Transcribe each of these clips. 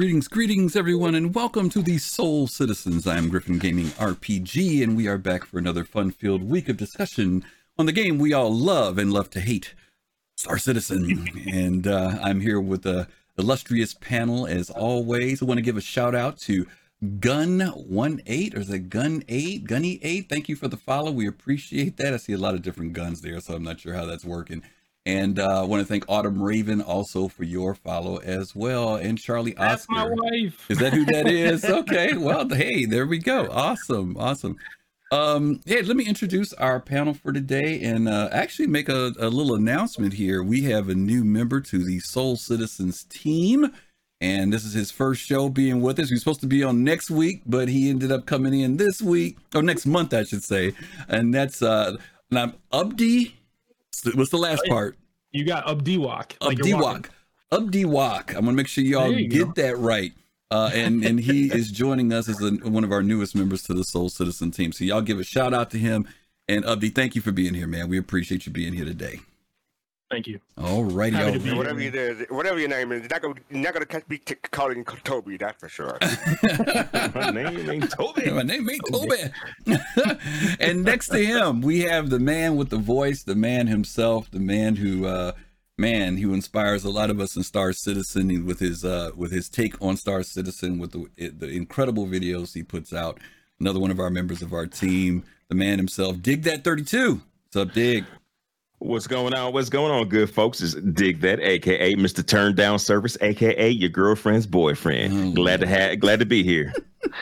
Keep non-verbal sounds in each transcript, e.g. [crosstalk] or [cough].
Greetings, greetings, everyone, and welcome to the Soul Citizens. I am Griffin Gaming RPG, and we are back for another fun-filled week of discussion on the game we all love and love to hate, Star Citizen. and uh, I'm here with a illustrious panel as always. I want to give a shout out to Gun18, or is it Gun 8? Gunny 8, thank you for the follow. We appreciate that. I see a lot of different guns there, so I'm not sure how that's working. And uh, I want to thank Autumn Raven also for your follow as well. And Charlie That's Oscar. my wife. Is that who that is? [laughs] Okay. Well, hey, there we go. Awesome. Awesome. Um, hey, let me introduce our panel for today and uh, actually make a, a little announcement here. We have a new member to the Soul Citizens team, and this is his first show being with us. He was supposed to be on next week, but he ended up coming in this week, or next month, I should say. And that's uh, now Abdi. What's the last part? You got Abdiwak. Abdiwak. Abdiwak. I'm gonna make sure y'all get go. that right. Uh, and and he [laughs] is joining us as a, one of our newest members to the Soul Citizen team. So y'all give a shout out to him. And Abdi, thank you for being here, man. We appreciate you being here today. Thank you. All righty, Happy to all be right. whatever you do, whatever your name is, you're not gonna, you're not gonna catch me t- calling Toby. That's for sure. [laughs] My name ain't Toby. My name ain't Toby. [laughs] and next to him, we have the man with the voice, the man himself, the man who, uh, man, who inspires a lot of us in Star Citizen with his, uh, with his take on Star Citizen, with the the incredible videos he puts out. Another one of our members of our team, the man himself, Dig That Thirty Two. What's up, Dig? What's going on? What's going on, good folks? Is Dig That, aka Mr. Turn Down Service, aka your girlfriend's boyfriend. Oh, glad to have, glad to be here. [laughs]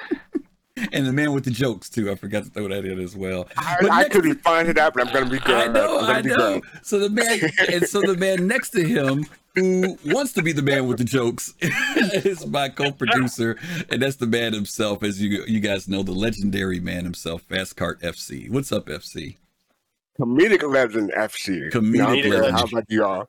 And the man with the jokes too. I forgot to throw that in as well. I, But I next- couldn't find it out, but I'm gonna be good. I know, I'm gonna I be know. good. So the man, and so the man next to him, who wants to be the man with the jokes, [laughs] is my co-producer, and that's the man himself, as you you guys know, the legendary man himself, Fast Cart FC. What's up, FC? Comedic legend FC. Comedic Now, legend. How about you all?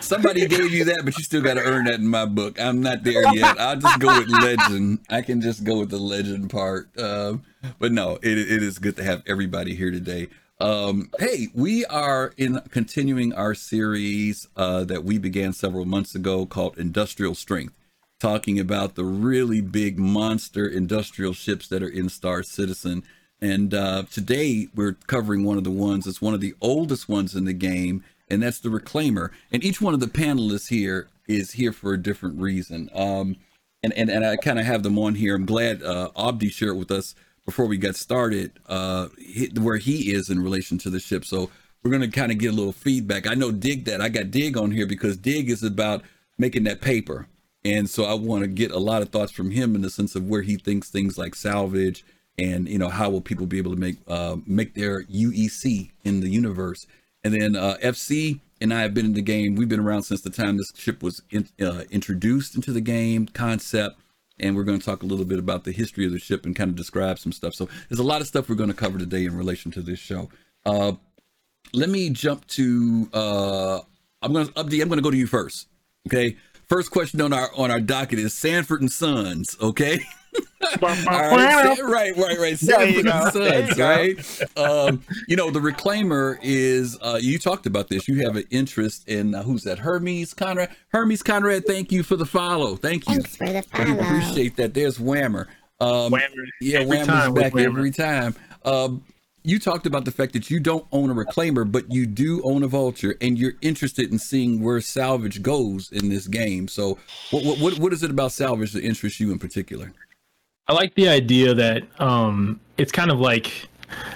Somebody gave you that, but you still got to earn that in my book. I'm not there yet. I'll just go with legend. I can just go with the legend part. Um, but no, it, it is good to have everybody here today. Um, hey, we are in continuing our series uh, that we began several months ago called Industrial Strength, talking about the really big monster industrial ships that are in Star Citizen. And uh, today we're covering one of the ones that's one of the oldest ones in the game, and that's the Reclaimer. And each one of the panelists here is here for a different reason. Um, and, and, and I kind of have them on here. I'm glad uh, Abdi shared with us before we got started uh, he- where he is in relation to the ship. So we're going to kind of get a little feedback. I know Dig that. I got Dig on here because Dig is about making that paper. And so I want to get a lot of thoughts from him in the sense of where he thinks things like salvage and you know how will people be able to make uh, make their UEC in the universe. And then uh, FC and I have been in the game. We've been around since the time this ship was in, uh, introduced into the game concept. And we're going to talk a little bit about the history of the ship and kind of describe some stuff. So there's a lot of stuff we're going to cover today in relation to this show. Uh, let me jump to uh, I'm going to Abdi. I'm going to go to you first. Okay. First question on our on our docket is Sanford and Sons. Okay. [laughs] [laughs] All right, Sa- [laughs] right, right, right. There you Sanford and go. There you Sons, right? Um, you know, the reclaimer is. Uh, you talked about this. You have an interest in uh, who's that? Hermes Conrad. Hermes Conrad. Thank you for the follow. Thank you. Thanks for the I appreciate that. There's Whammer. Um, Whammer. yeah, Every Whammer's time back Whammer. every time. Um, you talked about the fact that you don't own a reclaimer, but you do own a vulture, and you're interested in seeing where salvage goes in this game. So, what what what, what is it about salvage that interests you in particular? I like the idea that um, it's kind of like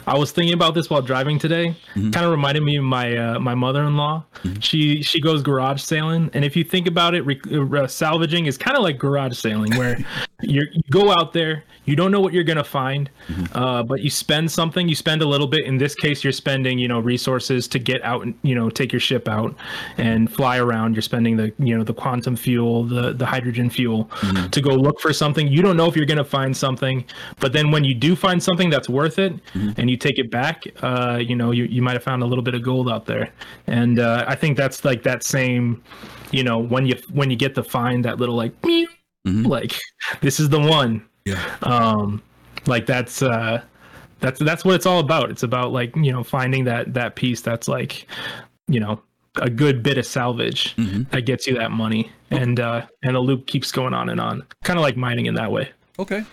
I was thinking about this while driving today. Mhm. Kind of reminded me of my uh, my mother-in-law. Mhm. She she goes garage sailing, and if you think about it, rec- uh, salvaging is kind of like garage sailing, where [laughs] you're, you go out there, you don't know what you're gonna find, uh, but you spend something. You spend a little bit. In this case, you're spending you know resources to get out and you know take your ship out and fly around. You're spending the you know the quantum fuel, the the hydrogen fuel to go look for something. You don't know if you're gonna find something, but then when you do find something that's worth it, and you take it back, uh, you know you you might have found a little bit of gold out there, and uh, I think that's like that same. You know when you when you get to find that little like Mhm. like this is the one Yeah. um like that's uh that's that's what it's all about it's about like you know finding that that piece that's like you know a good bit of salvage Mhm. that gets you that money, and uh, and the loop keeps going on and on, kind of like mining in that way. Okay.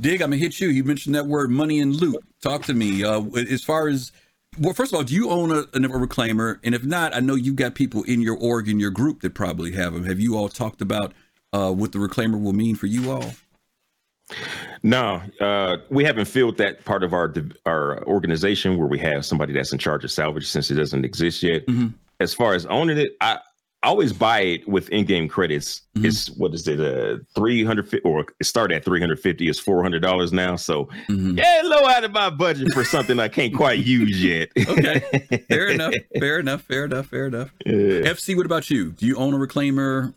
Dig, I'm gonna hit you. You mentioned that word money and loot. Talk to me. Uh, as far as well, first of all, do you own a, a reclaimer? And if not, I know you've got people in your org in your group that probably have them. Have you all talked about uh, what the reclaimer will mean for you all? No, uh, we haven't filled that part of our our organization where we have somebody that's in charge of salvage since it doesn't exist yet. Mhm. As far as owning it, I I always buy it with in-game credits. Mhm. It's what is it? Uh, three hundred or it started at three hundred fifty. It's four hundred dollars now. So Mhm. yeah, low out of my budget for something I can't quite use yet. [laughs] Okay. Fair [laughs] enough. Fair enough. Fair enough. Fair enough. Yeah. FC, what about you? Do you own a reclaimer?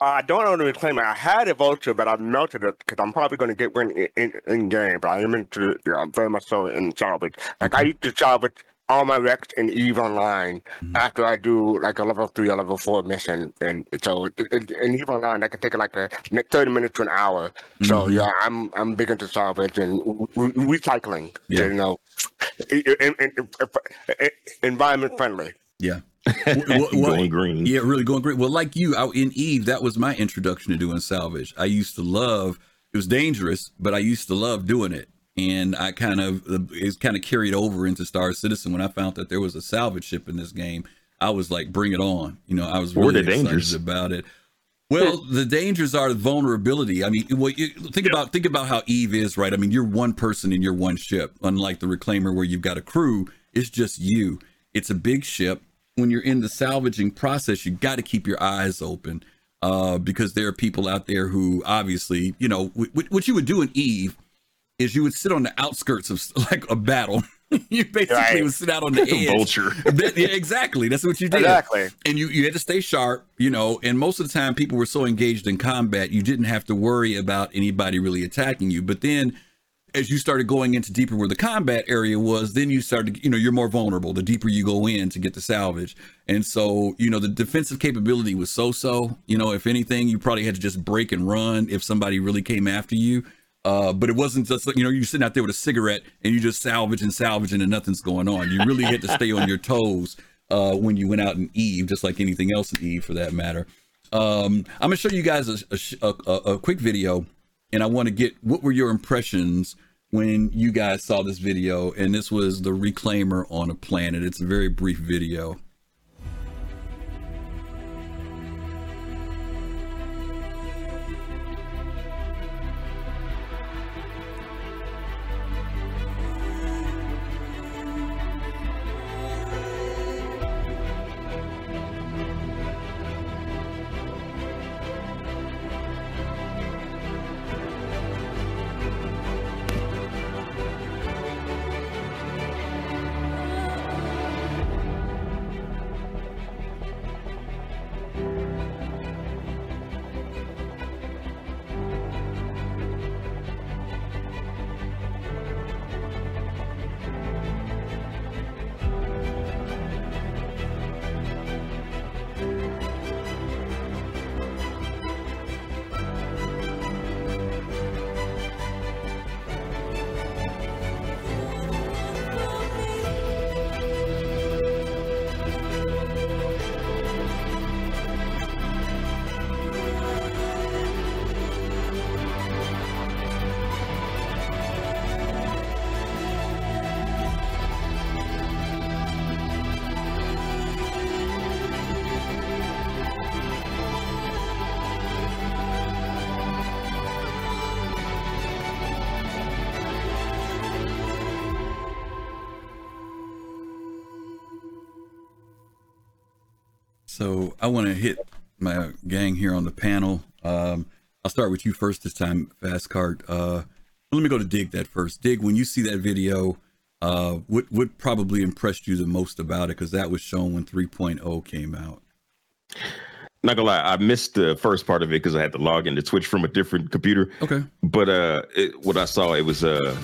I don't own a reclaimer. I had a vulture, but I melted it because I'm probably going to get one in, in, in game. But I am into yeah, I'm very much so in salvage. Like I used to salvage all my wrecks in Eve Online Mhm. after I do like a level three or level four mission, and so in, in- in Eve Online I can take like a thirty minutes to an hour. So Mhm. yeah, I'm I'm big into salvage and re- re- recycling. Yeah. You know, in, in, in, in- environment friendly. Yeah. [laughs] What- what- Going green. Yeah, really going great. Well, like you out in Eve, that was my introduction to doing salvage. I used to love it was dangerous, but I used to love doing it. And I kind of it's kind of carried over into Star Citizen when I found that there was a salvage ship in this game. I was like, bring it on. You know, I was What were really the excited dangers? about it. Well, the dangers are vulnerability. I mean, well, you, think about think about how Eve is, right? I mean, you're one person in your one ship, unlike the Reclaimer where you've got a crew. It's just you. It's a big ship. When you're in the salvaging process, you got to keep your eyes open uh, because there are people out there who obviously, you know, w- w- what you would do in Eve is you would sit on the outskirts of [laughs] like a battle. [laughs] you basically Right. would sit out on [laughs] the edge. Vulture. That- yeah, exactly. That's what you did Exactly. and you you had to stay sharp, you know. And most of the time, people were so engaged in combat, you didn't have to worry about anybody really attacking you. But then, as you started going into deeper where the combat area was, then you started, you know, you're more vulnerable the deeper you go in to get the salvage. And so, you know, the defensive capability was so so. You know, if anything, you probably had to just break and run if somebody really came after you. Uh, but it wasn't just you know, you're sitting out there with a cigarette and you just salvage and salvaging and nothing's going on. You really had to stay on your toes uh, when you went out in Eve, just like anything else in Eve for that matter. Um, I'm gonna show you guys a, a, a a quick video, and I want to get what were your impressions when you guys saw this video? And this was the Reclaimer on a planet. It's a very brief video. So I want to hit my gang here on the panel. Um, I'll start with you first this time, Fast Cart. Uh, let me go to Dig that first. Dig, when you see that video, uh, what what probably impressed you the most about it? Because that was shown when 3.0 came out. Not gonna lie, I missed the first part of it because I had to log into Twitch from a different computer. Okay. But uh, it, what I saw, it was uh,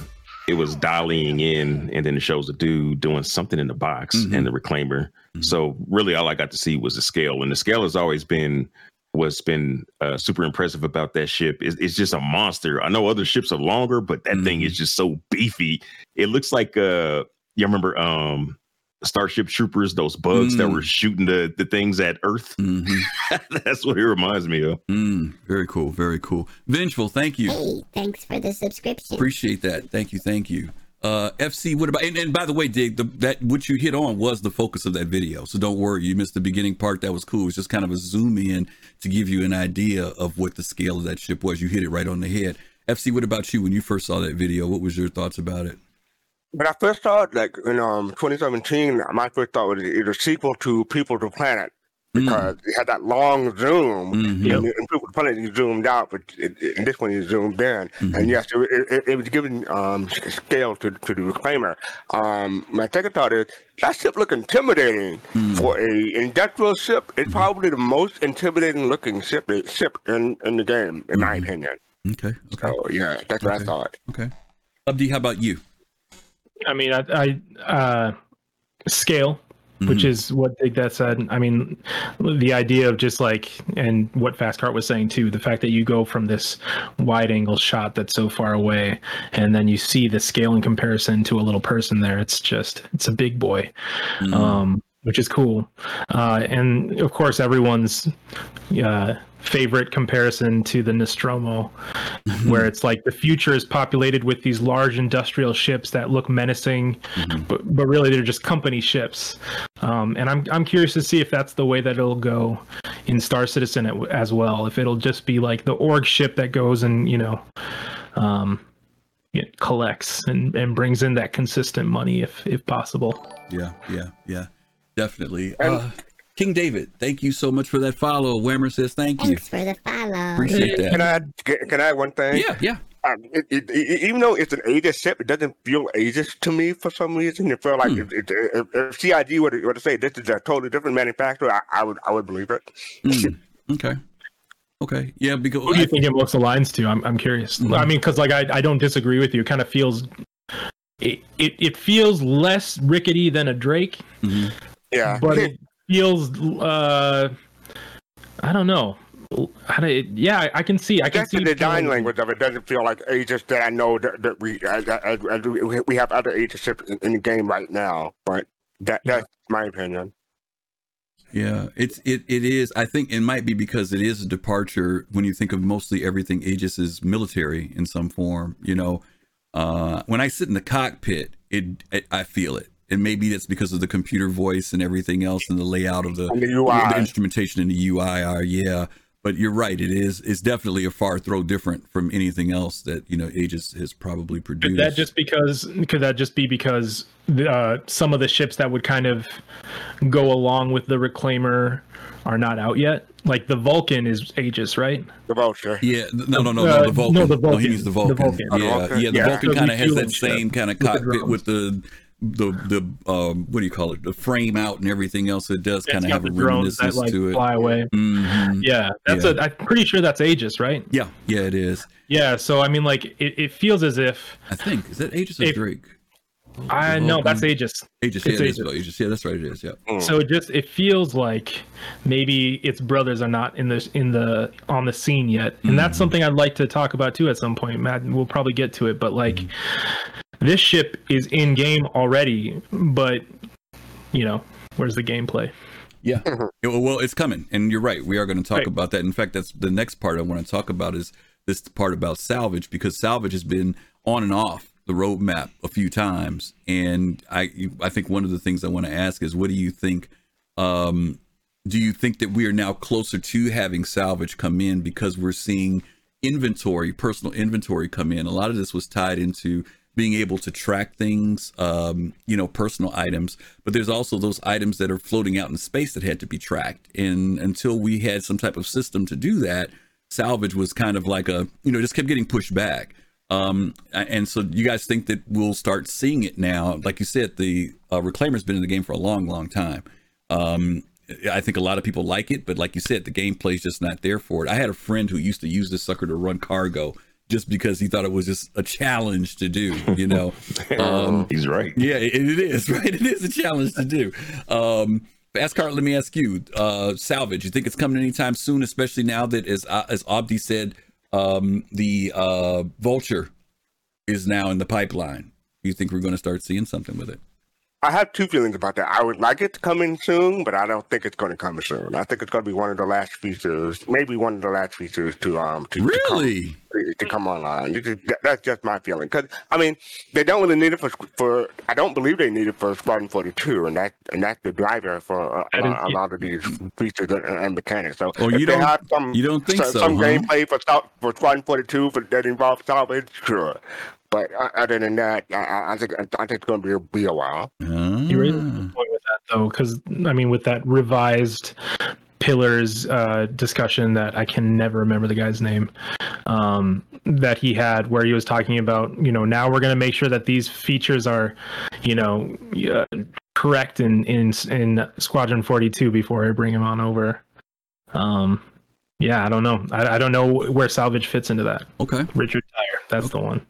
it was dialing in, and then it shows a dude doing something in the box Mhm. and the reclaimer. Mhm. So really, all I got to see was the scale, and the scale has always been what's been uh, super impressive about that ship. It's, it's just a monster. I know other ships are longer, but that thing Mhm. is just so beefy. It looks like uh, you remember um, Starship Troopers, those bugs that Mm. were shooting the, the things at Earth. hmm [laughs] That's what it reminds me of. Mm, very cool. Very cool. Vengeful, thank you. Hey, thanks for the subscription. Appreciate that. Thank you. Thank you. Uh, FC, what about? And, and by the way, Dig, the, that what you hit on was the focus of that video. So don't worry, you missed the beginning part. That was cool. It's just kind of a zoom in to give you an idea of what the scale of that ship was. You hit it right on the head. FC, what about you? When you first saw that video, what was your thoughts about it? When I first saw it, like in um 2017, my first thought was it was a sequel to People to Planet Mm, because it had that long zoom. mhm, Yep. And, and People to Planet you zoomed out, but it, it, in this one you zoomed in. mhm. And yes, it, it, it was given um scale to to the reclaimer. Um, my second thought is that ship looked intimidating Mm. for a industrial ship. It's probably the most intimidating looking ship ship in in the game, in my Mhm. opinion. Okay. Okay. So yeah, that's what Okay. I thought. Okay. Abdi, how about you? I mean, I, I uh, scale, which Mhm. is what Dig That said. I mean, the idea of just like, and what Fastcart was saying too, the fact that you go from this wide angle shot that's so far away, and then you see the scale in comparison to a little person there. It's just, it's a big boy, Mhm. um, which is cool. Uh, and of course, everyone's uh, favorite comparison to the Nostromo Mm-hmm. where it's like the future is populated with these large industrial ships that look menacing, Mhm. but but really they're just company ships. Um, and I'm I'm curious to see if that's the way that it'll go in Star Citizen as well. If it'll just be like the org ship that goes and you know. Um, it collects and, and brings in that consistent money if if possible. Yeah, yeah, yeah, definitely. And- Uh, King David, thank you so much for that follow. Whammer says thank you. Thanks for the follow. Appreciate that. Can. I add, can can I add one thing? Yeah, yeah. Um, it, it, it, even though it's an Aegis ship, it doesn't feel Aegis to me for some reason. It felt like Hmm. if, if, if, if CIG were to, were to say this is a totally different manufacturer, I, I would I would believe it. Mm, okay. Okay. Yeah, because Who do you think it looks aligns to? I'm I'm curious. Mhm. I mean, because like I I don't disagree with you. It kind of feels. It, it, it feels less rickety than a Drake, Mhm. Yeah, but [laughs] it feels uh i don't know how do it, yeah I, I can see i can just see the it design feeling- language of it doesn't feel like Aegis that I know that, that we as, as, as we- we have other Aegis ships in, in the game right now. But that that's my opinion. Yeah, it's it it is. I think it might be because it is a departure when you think of mostly everything Aegis is military in some form. You know, uh, when I sit in the cockpit, it, it I feel it, and maybe that's because of the computer voice and everything else and the layout of the And the the instrumentation and the UI are yeah. But you're right. It is. It's definitely a far throw different from anything else that you know Aegis has probably could produced. that just because could that just be because uh, some of the ships that would kind of go along with the reclaimer are not out yet like the vulcan is aegis right The vulture. Yeah, th- no, no, no, Uh, no, the Vulcan. no, the he Vulcan. means the The Vulcan. Vulcan. The Yeah, Vulcan? yeah, the Yeah. Vulcan The kind of has that ship same kind of with the cockpit with the the the um what do you call it? The frame out and everything else. It does It's kind of have the a drones that like to it. fly away Mhm. yeah that's Yeah. a i'm pretty sure that's aegis right Yeah, yeah, it is. yeah so i mean like it, it feels as if I think is that Aegis or If- Drake? i know that's Vulcan? aegis Aegis. Yeah, it's it is Aegis. Aegis. Yeah, that's right. It is. Yeah. Mm. So it just it feels like maybe its brothers are not in the in the on the scene yet, and that's Mhm. something I'd like to talk about too at some point. Matt, we'll probably get to it, but like Mm-hmm. This ship is in game already, but you know where's the gameplay? Yeah. Yeah, well, well, it's coming, and you're right. We are going to talk Right. about that. In fact, that's the next part I want to talk about is this part about salvage because salvage has been on and off the roadmap a few times, and I I think one of the things I want to ask is, what do you think? Um, do you think that we are now closer to having salvage come in because we're seeing inventory, personal inventory come in? A lot of this was tied into being able to track things, um, you know, personal items, but there's also those items that are floating out in space that had to be tracked. And until we had some type of system to do that, salvage was kind of like a, you know, just kept getting pushed back. Um, and so you guys think that we'll start seeing it now? Like you said, the uh, Reclaimer's been in the game for a long, long time. Um, I think a lot of people like it, but like you said, the gameplay's just not there for it. I had a friend who used to use this sucker to run cargo just because he thought it was just a challenge to do, you know. [laughs] um, He's right. yeah, it, it is [laughs] right. It is a challenge to do. Um, Fast Cart, let me ask you, uh, salvage. You think it's coming anytime soon, especially now that, as uh, as Abdi said, um, the uh, vulture is now in the pipeline. You think we're going to start seeing something with it? I have two feelings about that. I would like it to come in soon, but I don't think it's going to come soon. I think it's going to be one of the last features, maybe one of the last features to um to, to come- Really? to come online. Just- That's just my feeling. Because I mean, they don't really need it for for. I don't believe they need it for Squadron Forty Two, and that and that's the driver for uh, a, lot of these features and, and mechanics. So Oh, you they don't- have some you don't think some, so, some huh? gameplay for for Squadron Forty Two for that involves salvage, sure. But uh, other than that, I- I, I think I think it's going to be be a while. You raise a good point with that though, because I mean, with that revised pillars uh, discussion that I can never remember the guy's name um, that he had, where he was talking about, you know, now we're going to make sure that these features are, you know, uh, correct in in in Squadron Forty Two before I bring him on over. Um, yeah, I don't know. I, I don't know where salvage fits into that. Okay. Richard Tyrer, that's the one.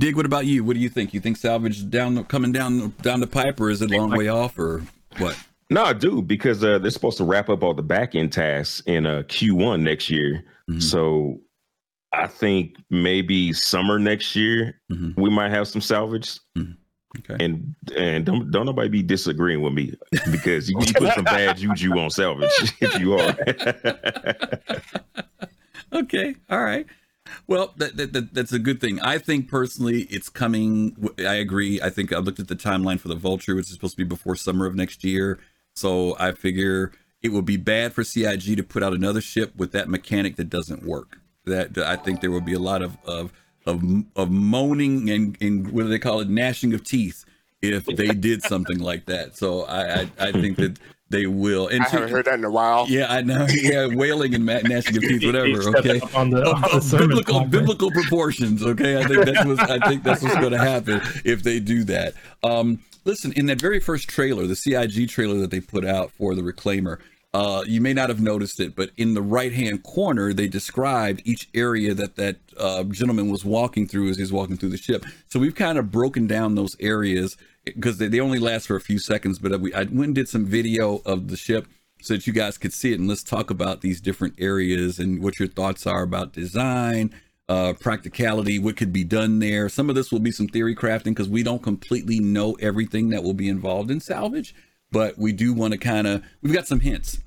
Dig, what about you? What do you think? You think salvage down coming down down the pipe, or is it a long way off, or what? No, I do because uh, they're supposed to wrap up all the back end tasks in uh, Q1 next year. Mhm. So I think maybe summer next year Mhm. we might have some salvage. Okay. And and don't don't nobody be disagreeing with me [laughs] because you can put some bad juju on salvage [laughs] if you are. [laughs] Okay. All right. Well, that, that, that that's a good thing. I think personally, it's coming. I agree. I think I looked at the timeline for the Vulture, which is supposed to be before summer of next year. So I figure it would be bad for CIG to put out another ship with that mechanic that doesn't work. That I think there will be a lot of of of, of moaning and, and what do they call it, gnashing of teeth if they did something like that. So I I, I think that they will. And I haven't heard that in a while. yeah, I know. [laughs] Yeah, wailing and ma- gnashing of teeth, whatever. Okay, on the, on the biblical platform. biblical proportions. Okay, I think that's what's, I think that's what's going to happen if they do that. Um, listen, in that very first trailer, the CIG trailer that they put out for the Reclaimer, uh, you may not have noticed it, but in the right hand corner, they described each area that that uh, gentleman was walking through as he was walking through the ship. So we've kind of broken down those areas because they, they only last for a few seconds. But we, I went and did some video of the ship so that you guys could see it. And let's talk about these different areas and what your thoughts are about design, uh, practicality, what could be done there. Some of this will be some theory crafting because we don't completely know everything that will be involved in salvage, but we do want to kind of, we've got some hints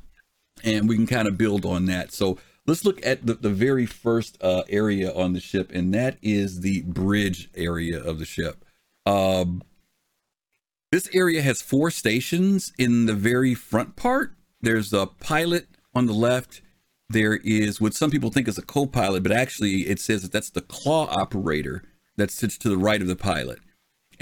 and we can kind of build on that. So let's look at the, the very first uh, area on the ship, and that is the bridge area of the ship. Um, this area has four stations in the very front part. There's a pilot on the left. There is what some people think is a co-pilot, but actually it says that that's the claw operator that sits to the right of the pilot.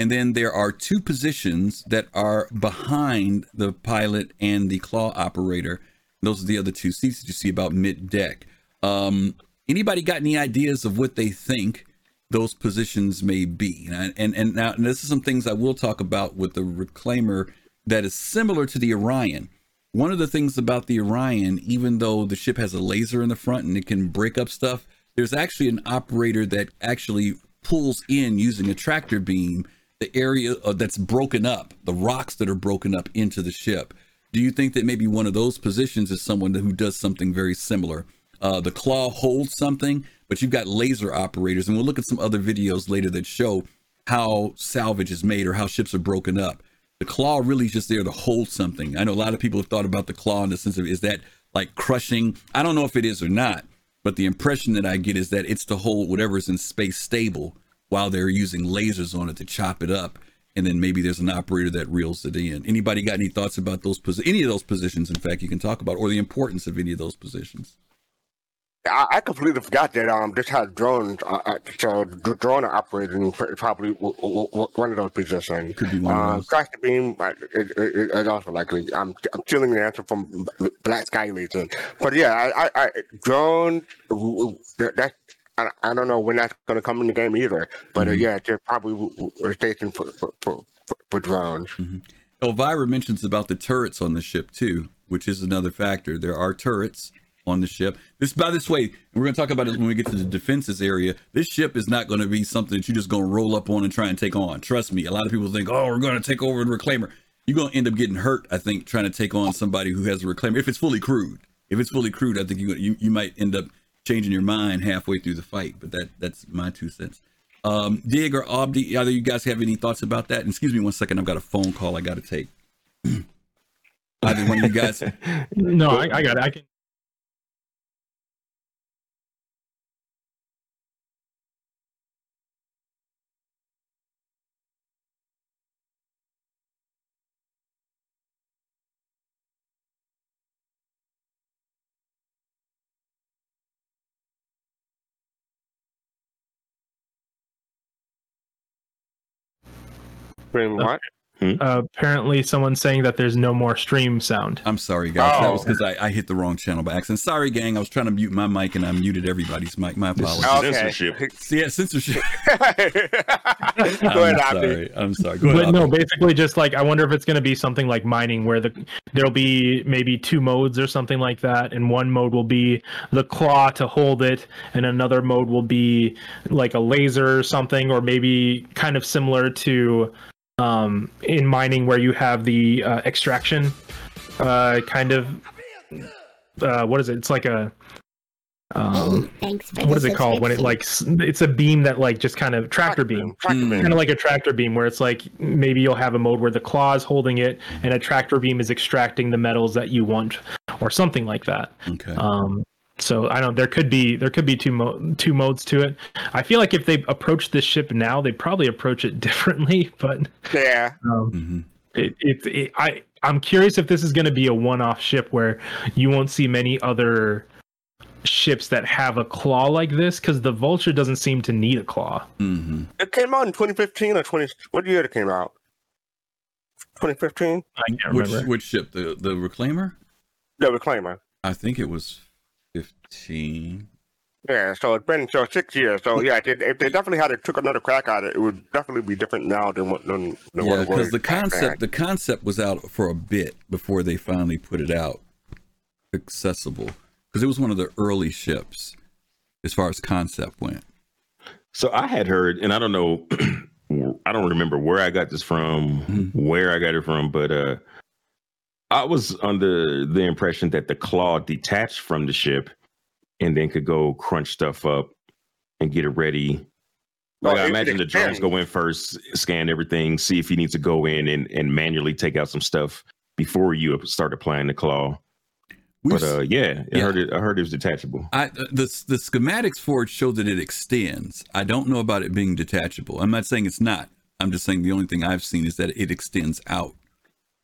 And then there are two positions that are behind the pilot and the claw operator. Those are the other two seats that you see about mid deck. Um, anybody got any ideas of what they think those positions may be? And and, and now and this is some things I will talk about with the reclaimer that is similar to the Orion. One of the things about the Orion, even though the ship has a laser in the front and it can break up stuff, there's actually an operator that actually pulls in using a tractor beam the area uh, that's broken up, the rocks that are broken up into the ship. Do you think that maybe one of those positions is someone who does something very similar? Uh, the claw holds something, but you've got laser operators, and we'll look at some other videos later that show how salvage is made or how ships are broken up. The claw really is just there to hold something. I know a lot of people have thought about the claw in the sense of is that like crushing? I don't know if it is or not, but the impression that I get is that it's to hold whatever is in space stable while they're using lasers on it to chop it up. And then maybe there's an operator that reels it in. Anybody got any thoughts about those posi- any of those positions? In fact, you can talk about or the importance of any of those positions. I, I completely forgot that um this has drones. Uh, uh, so drone operating pr- probably w- w- w- one of those positions. Could be one of Uh, those. crash the beam it, it, is also likely. I'm I'm stealing the answer from Black Sky Legion. But yeah, I, I, I drone w- w- that. I, I don't know when that's going to come in the game either, but uh, Mhm. yeah, there's probably w- w- a station for for, for, for, drones. Elvira mentions about the turrets on the ship too, which is another factor. There are turrets on the ship. This, by this way, we're going to talk about it when we get to the defenses area. This ship is not going to be something that you're just going to roll up on and try and take on. Trust me. A lot of people think, oh, we're going to take over the reclaimer. You're going to end up getting hurt. I think trying to take on somebody who has a reclaimer. If it's fully crewed, if it's fully crewed, I think you you, you might end up changing your mind halfway through the fight. But that that's my two cents. Um, Dig or Abdi, either you guys have any thoughts about that? And excuse me one second, I've got a phone call I got to take. [clears throat] either one of you guys. [laughs] No, I, I got it. I can. Bring what? Uh, apparently, someone's saying that there's no more stream sound. I'm sorry, guys. That was Oh. because I, I hit the wrong channel by accident. Sorry, gang. I was trying to mute my mic and I muted everybody's mic. My This apologies. Okay. censorship. [laughs] See, yeah, censorship. [laughs] Go I'm ahead, Abdi. sorry. I'm sorry. Go ahead. But no, basically, just like I wonder if it's going to be something like mining, where the there'll be maybe two modes or something like that, and one mode will be the claw to hold it, and another mode will be like a laser or something, or maybe kind of similar to um, in mining where you have the uh, extraction uh, kind of uh, what is it? It's like a um, Hey, thanks for what the is it called when it like it's a beam that like just kind of tractor beam Tractor Mm. beam. kind of like a tractor beam where it's like maybe you'll have a mode where the claw is holding it and a tractor beam is extracting the metals that you want or something like that Okay. um so i don't there could be there could be two mo- two modes to it i feel like if they approach this ship now they'd probably approach it [laughs] differently but Yeah. um Mhm. it, it, it i i'm curious if this is going to be a one-off ship where you won't see many other ships that have a claw like this because the vulture doesn't seem to need a claw Mhm. It came out in 2015 or 20. What year did it came out? 2015. i can't Which remember which ship? The the reclaimer? The Reclaimer. I think it was 15. Yeah, so it's been so six years. So yeah, if they, if they definitely had it, took another crack at it, it would definitely be different now than what than, than what Yeah, because the concept then. the concept was out for a bit before they finally put it out accessible. Because it was one of the early ships as far as concept went. So I had heard, and I don't know, [clears throat] I don't remember where I got this from, Mhm. where I got it from, but uh, I was under the impression that the claw detached from the ship and then could go crunch stuff up and get it ready. Like Oh, I imagine the drones go in first, scan everything, see if he needs to go in and, and manually take out some stuff before you start applying the claw. We've But uh, yeah, I Yeah. heard it. I heard it was detachable. I the the schematics for it show that it extends. I don't know about it being detachable. I'm not saying it's not. I'm just saying the only thing I've seen is that it extends out.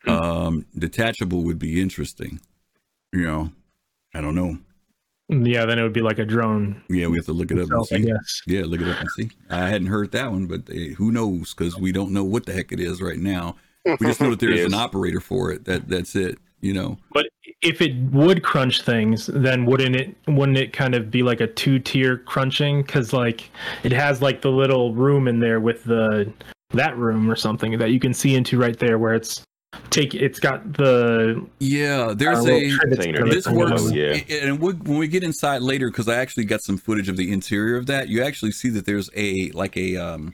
Um, detachable would be interesting. You know, I don't know. Yeah, then it would be like a drone. Yeah, we have to look it up and itself, I see. Yeah, look it up and see. I hadn't heard that one, but eh, who knows? Because we don't know what the heck it is right now. We just know that there is an [laughs] operator for it. That that's it. You know. But if it would crunch things, then wouldn't it wouldn't it kind of be like a two tier crunching? Because like it has like the little room in there with the that room or something that you can see into right there where it's take it's got the Yeah, there's little a. trivets Container. kind of this works on yeah. and we, when we get inside later because i actually got some footage of the interior of that you actually see that there's a like a um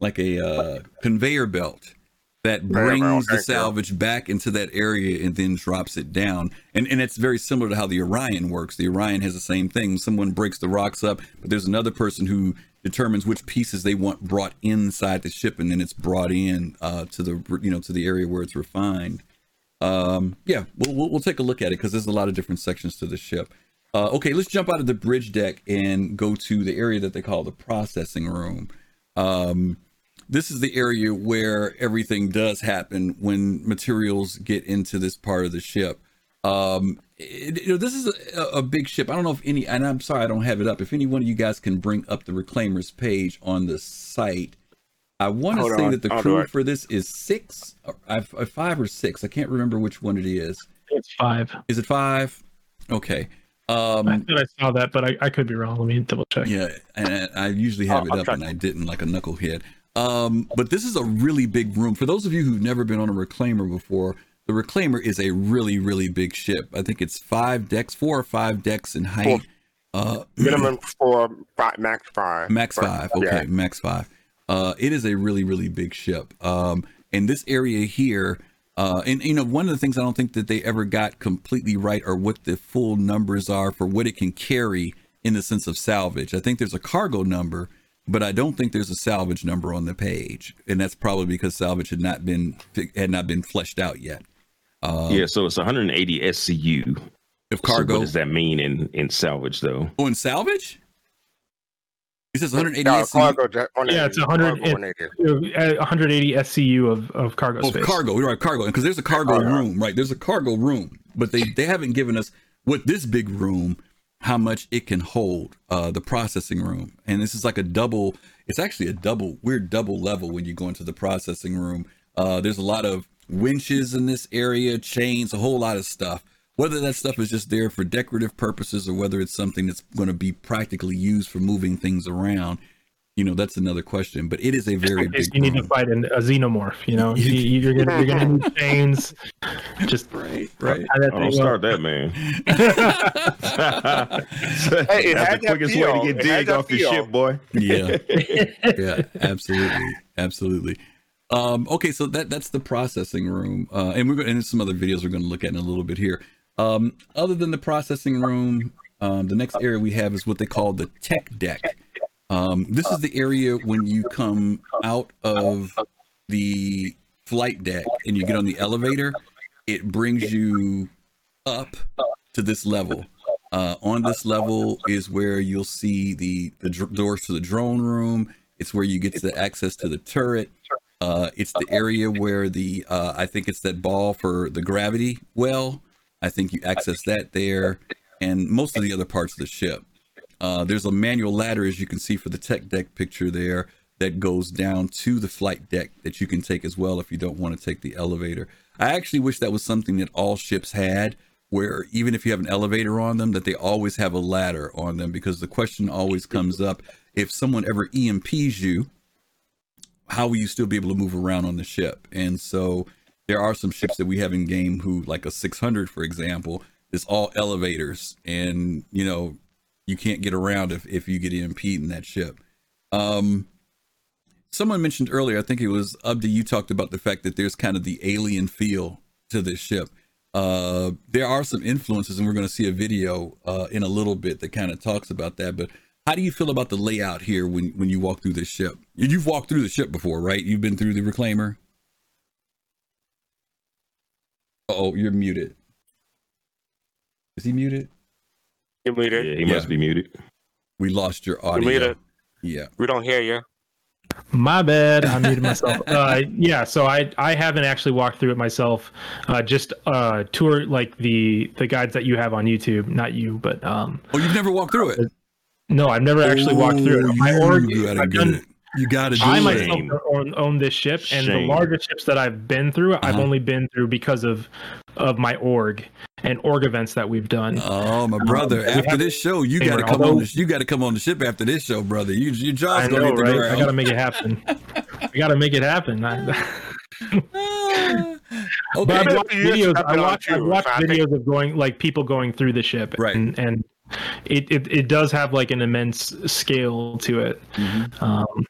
like a uh conveyor belt that Conveyor belt, brings the thank you. salvage back into that area and then drops it down and and it's very similar to how the orion works the orion has the same thing someone breaks the rocks up but there's another person who determines which pieces they want brought inside the ship and then it's brought in uh to the you know to the area where it's refined. Um yeah we'll, we'll, we'll take a look at it because there's a lot of different sections to the ship. Uh okay let's jump out of the bridge deck and go to the area that they call the processing room. Um this is the area where everything does happen when materials get into this part of the ship. Um it, you know this is a, a big ship. I don't know if any and i'm sorry i don't have it up. If any one of you guys can bring up the reclaimers page on the site i want to say on, that the I'll crew for this is six or, uh, five or six. I can't remember which one it is. It's five. is it five? Okay. I um thought I saw that, but I, I could be wrong. Let me double check. yeah and i usually have Oh, it I'm up trying- and i didn't like a knucklehead. Um but this is a really big room. For those of you who've never been on a reclaimer before the reclaimer is a really really big ship i think it's five decks four or five decks in height uh [clears throat] minimum for fi- max five. Max five. Okay, yeah. max five. Uh, it is a really, really big ship. Um, and this area here, uh, and you know, one of the things I don't think that they ever got completely right are what the full numbers are for what it can carry in the sense of salvage. I think there's a cargo number, but I don't think there's a salvage number on the page, and that's probably because salvage had not been had not been fleshed out yet. Uh, yeah, so it's 180 SCU. If So cargo, what does that mean in in salvage though? oh, in salvage, it says 180 No, SCU. cargo, just Yeah, it's 180, 100 cargo 180. Uh, 180 SCU of, of cargo Oh, space. cargo, right? Cargo, because there's a cargo Oh, room, right? There's a cargo room, but they they haven't given us with this big room how much it can hold, uh, the processing room, and this is like a double. It's actually a double weird double level when you go into the processing room. Uh, there's a lot of winches in this area, chains, a whole lot of stuff. Whether that stuff is just there for decorative purposes or whether it's something that's going to be practically used for moving things around, you know, that's another question. But it is a very case big. you need to fight an, a xenomorph. You know, you, you're gonna you're gonna need [laughs] chains. Just Right, right. tie that Oh, don't start up. that, man. [laughs] Hey, it That's had the quickest feel. way to get had dig that off the feel. ship, boy. yeah [laughs] yeah absolutely absolutely um okay so that that's the processing room uh and we're and some other videos we're going to look at in a little bit here um other than the processing room um the next area we have is what they call the tech deck um this is the area when you come out of the flight deck and you get on the elevator it brings you up to this level uh, on this level is where you'll see the the dr- doors to the drone room. It's where you get the access to the turret. Uh, it's the area where the uh, I think it's that ball for the gravity well. I think you access that there, and most of the other parts of the ship. Uh, there's a manual ladder, as you can see for the tech deck picture there, that goes down to the flight deck that you can take as well if you don't want to take the elevator. I actually wish that was something that all ships had, where even if you have an elevator on them, that they always have a ladder on them, because the question always comes up: if someone ever EMPs you, how will you still be able to move around on the ship? And so there are some ships that we have in game who, like a 600, for example, is all elevators, and you know you can't get around if if you get EMP'd in that ship. Um, someone mentioned earlier, I think it was Abdi, you talked about the fact that there's kind of the alien feel to this ship. Uh, there are some influences, and we're going to see a video uh, in a little bit that kind of talks about that. But how do you feel about the layout here when when you walk through this ship? You've walked through the ship before, right? You've been through the reclaimer. Oh, you're muted. Is he muted? You muted. Yeah, he Yeah. must be muted. We lost your You audio. muted. Yeah. We don't hear you. My bad. I muted myself. [laughs] Uh, yeah, so I I haven't actually walked through it myself. Uh, just uh, tour like the the guides that you have on YouTube. Not you, but um, Oh, you've never walked through it. No, I've never actually walked through Oh, it. My you org, gotta I've get done, it. You gotta do it. I myself Shame. own, own this ship, and the Shame. largest ships that I've been through, I've Uh-huh. only been through because of of my org and org events that we've done. Oh, my brother! we after this show, you got to come on. The, you got to come on the ship after this show, brother. You, your job's I gonna hit the right? ground. [laughs] I gotta make it happen. I gotta make it happen. I, Ah, But I've watched videos. I watched, I've watched so I think- videos of going like people going through the ship, Right. And and it, it it does have like an immense scale to it. Mhm. Um,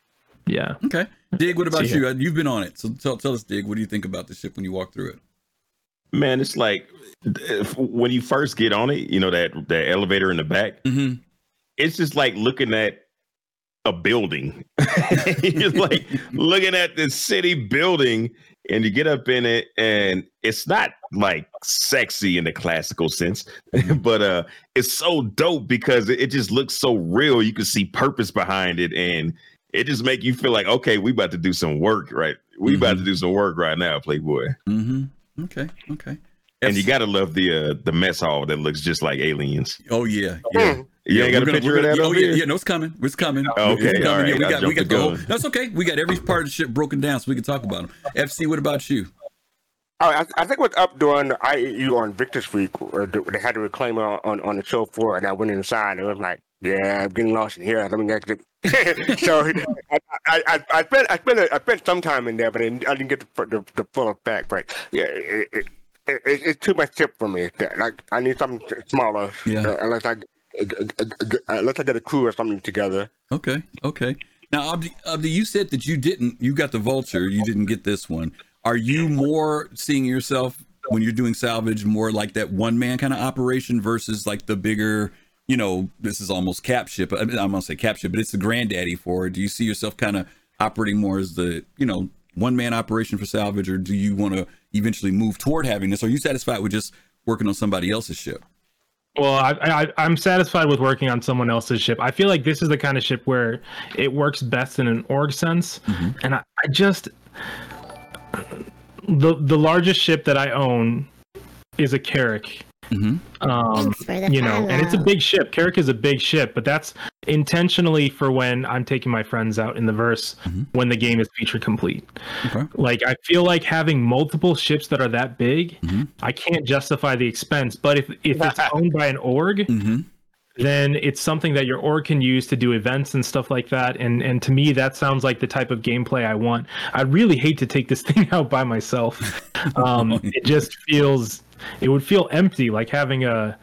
yeah. okay. Dig, what about See you? You've been on it, so tell, tell us, Dig. What do you think about the ship when you walk through it? Man, it's like if, when you first get on it, you know that that elevator in the back. Mm-hmm. It's just like looking at a building. [laughs] You're like looking at this city building, and you get up in it, and it's not like sexy in the classical sense, [laughs] but uh, it's so dope because it, it just looks so real. You can see purpose behind it, and it just make you feel like, okay, we about to do some work, right? We about to do some work right now, Playboy. Mm-hmm. Okay. Okay. And you gotta love the uh, the mess hall that looks just like aliens. Oh yeah. Yeah. Mm. You ain't got we're a gonna- picture of that Oh yeah, here? yeah, no, it's coming. It's coming. Oh, okay, It's coming. all right. Yeah, we got, we got the the whole. That's okay. We got every part of the ship broken down, so we can talk about them. FC, what about you? Oh, I, I think what's up during the IAE on Victor's Week, uh, they had to reclaim on, on, on the show floor, and I went inside. And it was like, yeah, I'm getting lost in here. Let me exit. [laughs] so I, I, I, I spent I spent I spent some time in there, but I didn't, get the, the, the full effect. But yeah, it, it, it, it's too much ship for me. Like I need something smaller. Yeah. uh, unless I unless I get a crew or something together. Okay. Okay. Now, Abdi, Abdi, you said that you didn't. You got the vulture. You didn't get this one. Are you more seeing yourself when you're doing salvage more like that one man kind of operation versus like the bigger you know, this is almost cap ship. I mean, I'm gonna say cap ship, but it's the granddaddy for it. Do you see yourself kind of operating more as the, you know, one man operation for salvage, or do you want to eventually move toward having this? Are you satisfied with just working on somebody else's ship? Well, I, I, I'm satisfied with working on someone else's ship. I feel like this is the kind of ship where it works best in an org sense, mm-hmm. and I, I just the the largest ship that I own is a Carrack. Mhm. Um, Thanks for the you know, and it's a big ship. Carrack is a big ship, but that's intentionally for when I'm taking my friends out in the verse Mhm. when the game is feature complete. Okay. Like I feel like having multiple ships that are that big, Mhm. I can't justify the expense. But if if it's [laughs] owned by an org, Mm-hmm. Then it's something that your org can use to do events and stuff like that. And and to me, that sounds like the type of gameplay I want. I really hate to take this [laughs] thing out by myself. [laughs] Um, it just feels it would feel empty, like having a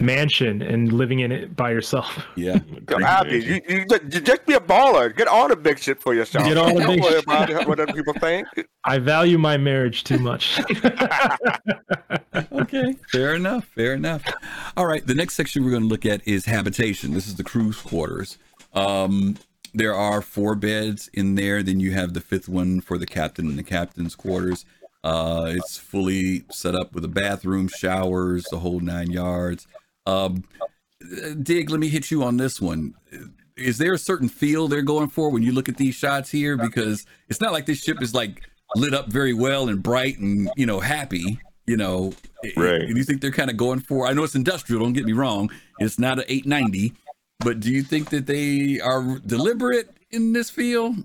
mansion and living in it by yourself. [laughs] Yeah. [laughs] Yo, Abby, you, you, you just be a baller. Get all the big shit for yourself. Get all the Don't big worry shit. about what other people think. [laughs] I value my marriage too much. okay fair enough fair enough all right the next section we're going to look at is habitation this is the cruise quarters um there are four beds in there then you have the fifth one for the captain and the captain's quarters uh it's fully set up with a bathroom showers the whole nine yards um dig let me hit you on this one is there a certain feel they're going for when you look at these shots here because it's not like this ship is like lit up very well and bright and you know happy you know Right. do you think they're kind of going for i know it's industrial don't get me wrong it's not an 890 but do you think that they are deliberate in this field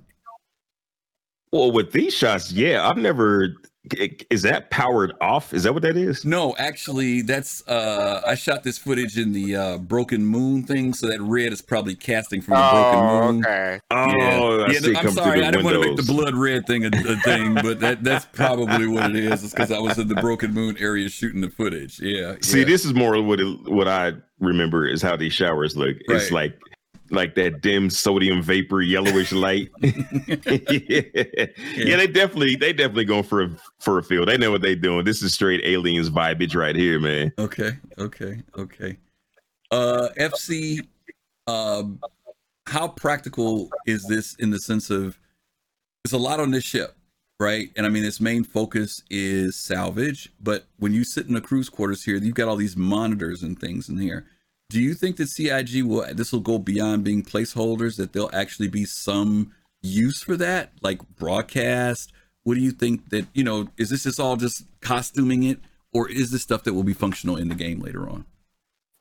Well, with these shots, yeah, I've never. Is that powered off? Is that what that is? no actually that's uh i shot this footage in the uh broken moon thing so that red is probably casting from the broken Oh, moon okay. Oh, I yeah, see I'm sorry, I didn't want to make the blood red thing a, a thing, but that that's [laughs] probably what it is. It's because I was in the Broken Moon area shooting the footage. Yeah. See, yeah. this is more what it, what I remember is how these showers look. It's like like that dim sodium vapor yellowish light. yeah. [laughs] [laughs] yeah, they definitely they definitely going for a for a feel. They know what they doing. This is straight aliens vibage right here, man. Okay. Okay. Okay. Uh, FC. Um, how practical is this in the sense of there's a lot on this ship, right? And I mean, its main focus is salvage, but when you sit in the cruise quarters here, you've got all these monitors and things in here. Do you think that CIG will this will go beyond being placeholders? That there'll actually be some use for that, like broadcast? What do you think that you know? Is this just all just costuming it, or is this stuff that will be functional in the game later on?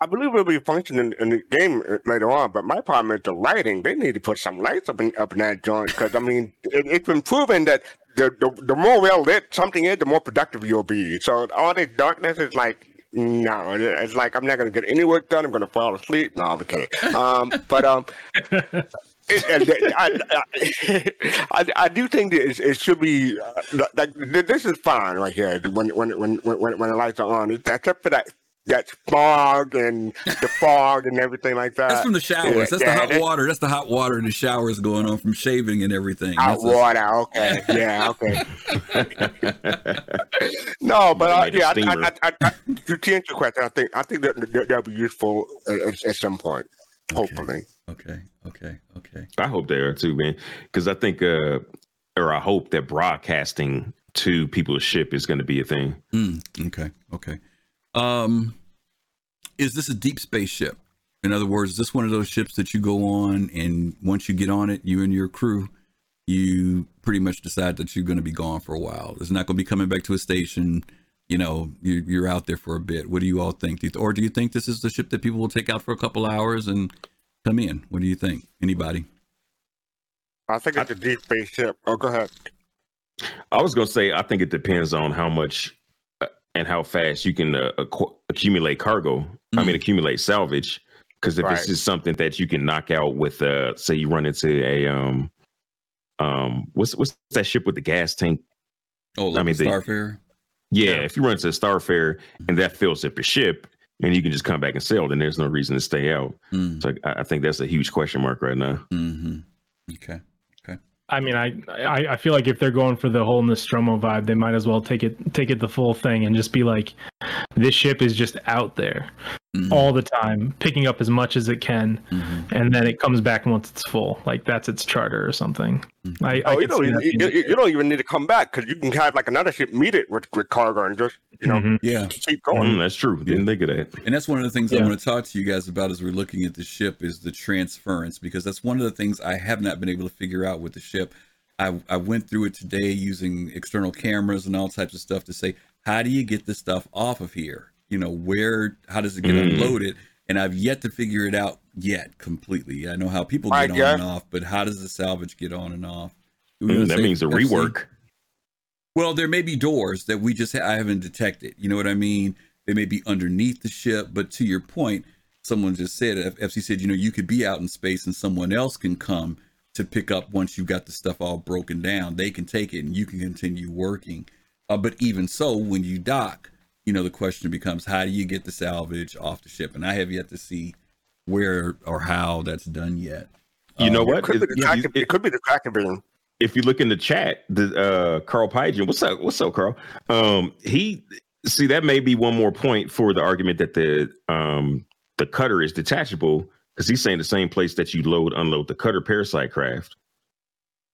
I believe it'll be functioning in the game uh, later on, but my problem is the lighting. They need to put some lights up in up in that joint because I mean it, it's been proven that the, the the more well lit something is, the more productive you'll be. So all this darkness is like no, it's like I'm not gonna get any work done. I'm gonna fall asleep. No, I'm kidding. Um, but um. [laughs] It, and I, I, I, I do think that it, it should be uh, like this is fine right here when when when when, when the lights are on, except for that that fog and the fog and everything like [laughs] that. That's from the showers. Yeah, that's yeah, the hot that- water. That's the hot water in the showers going on from shaving and everything. Hot That's a- water, okay, [laughs] yeah, okay. [laughs] no, but uh, yeah, I. I, I, I, to answer your question, I think I think that that- that'll be useful at, at some point, hopefully. okay. Okay. Okay. I hope they are too, man. Because I think, uh, or I hope that broadcasting to people's ship is going to be a thing. Mm, okay. Okay. Um, is this a deep space ship? In other words, is this one of those ships that you go on and once you get on it, you and your crew, you pretty much decide that you're going to be gone for a while. It's not going to be coming back to a station. You know, you're, you're out there for a bit. What do you all think? Or do you think this is the ship that people will take out for a couple hours and come in? What do you think? Anybody? I think it's a deep space ship. Oh, go ahead. I was going to say, I think it depends on how much uh, and how fast you can uh, acqu- accumulate cargo. I mean, accumulate salvage. Because if Right. it's just something that you can knock out with, uh, say, you run into a um, um, what's what's that ship with the gas tank? Oh, like I mean, the they- Starfarer. Yeah, if you run into a Starfare and that fills up your ship, and you can just come back and sell, then there's no reason to stay out. Mm, So I, I think that's a huge question mark right now. hmm Okay. I mean, I, I I feel like if they're going for the whole Nostromo vibe, they might as well take it take it the full thing and just be like, this ship is just out there. Mhm, all the time, picking up as much as it can, mhm, and then it comes back once it's full. Like that's its charter or something. mhm. I, I Oh, you don't, you, you, you don't even need to come back because you can have like another ship meet it with, with cargo and just you know Mhm. Yeah. keep going. Mm, that's true. Didn't think of that. And that's one of the things I want to talk to you guys about as we're looking at the ship is the transference because that's one of the things I have not been able to figure out with the ship. I, I went through it today using external cameras and all types of stuff to say, how do you get this stuff off of here? You know, where, how does it get Mm. unloaded? And I've yet to figure it out yet completely. I know how people I get on guess. and off, but how does the salvage get on and off? Mm, that say, means a rework. Well, there may be doors that we just ha- I haven't detected. You know what I mean? They may be underneath the ship, but to your point, someone just said F- FC said, you know, you could be out in space and someone else can come to pick up once you got the stuff all broken down. They can take it and you can continue working. Uh, but even so, when you dock, you know, the question becomes, how do you get the salvage off the ship? And I have yet to see where or how that's done yet. You know Um, what? It could, be the If- tracking, if- it could be the tracking beam. if you look in the chat, the uh Carl Pigeon, what's up? What's up, Carl? Um, he see that may be one more point for the argument that the um the cutter is detachable because he's saying the same place that you load unload the cutter parasite craft.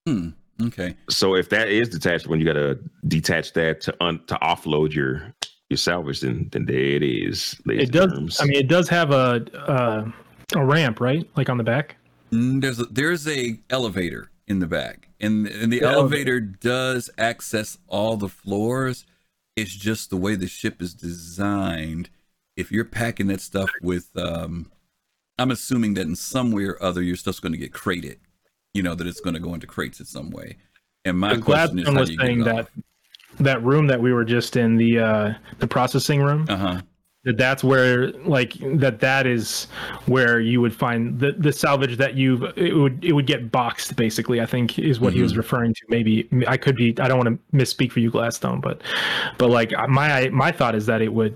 Hmm. Okay. So if that is detachable, and you got to detach that to un to offload your your salvage, then then there it is. It does. germs. I mean, it does have a uh, a ramp, right? Like on the back. Mm, There's a, there's a elevator in the back, and and the The elevator does access all the floors. It's just the way the ship is designed. If you're packing that stuff with, um, I'm assuming that in some way or other your stuff's going to get crated. You know that it's going to go into crates in some way. And my Because question is, how was do you get saying it that that room that we were just in the uh, the processing room. Uh huh. that that's where like that that is where you would find the the salvage that you've it would it would get boxed basically i think is what he was referring to maybe i could be i don't want to misspeak for you gladstone but but like my my thought is that it would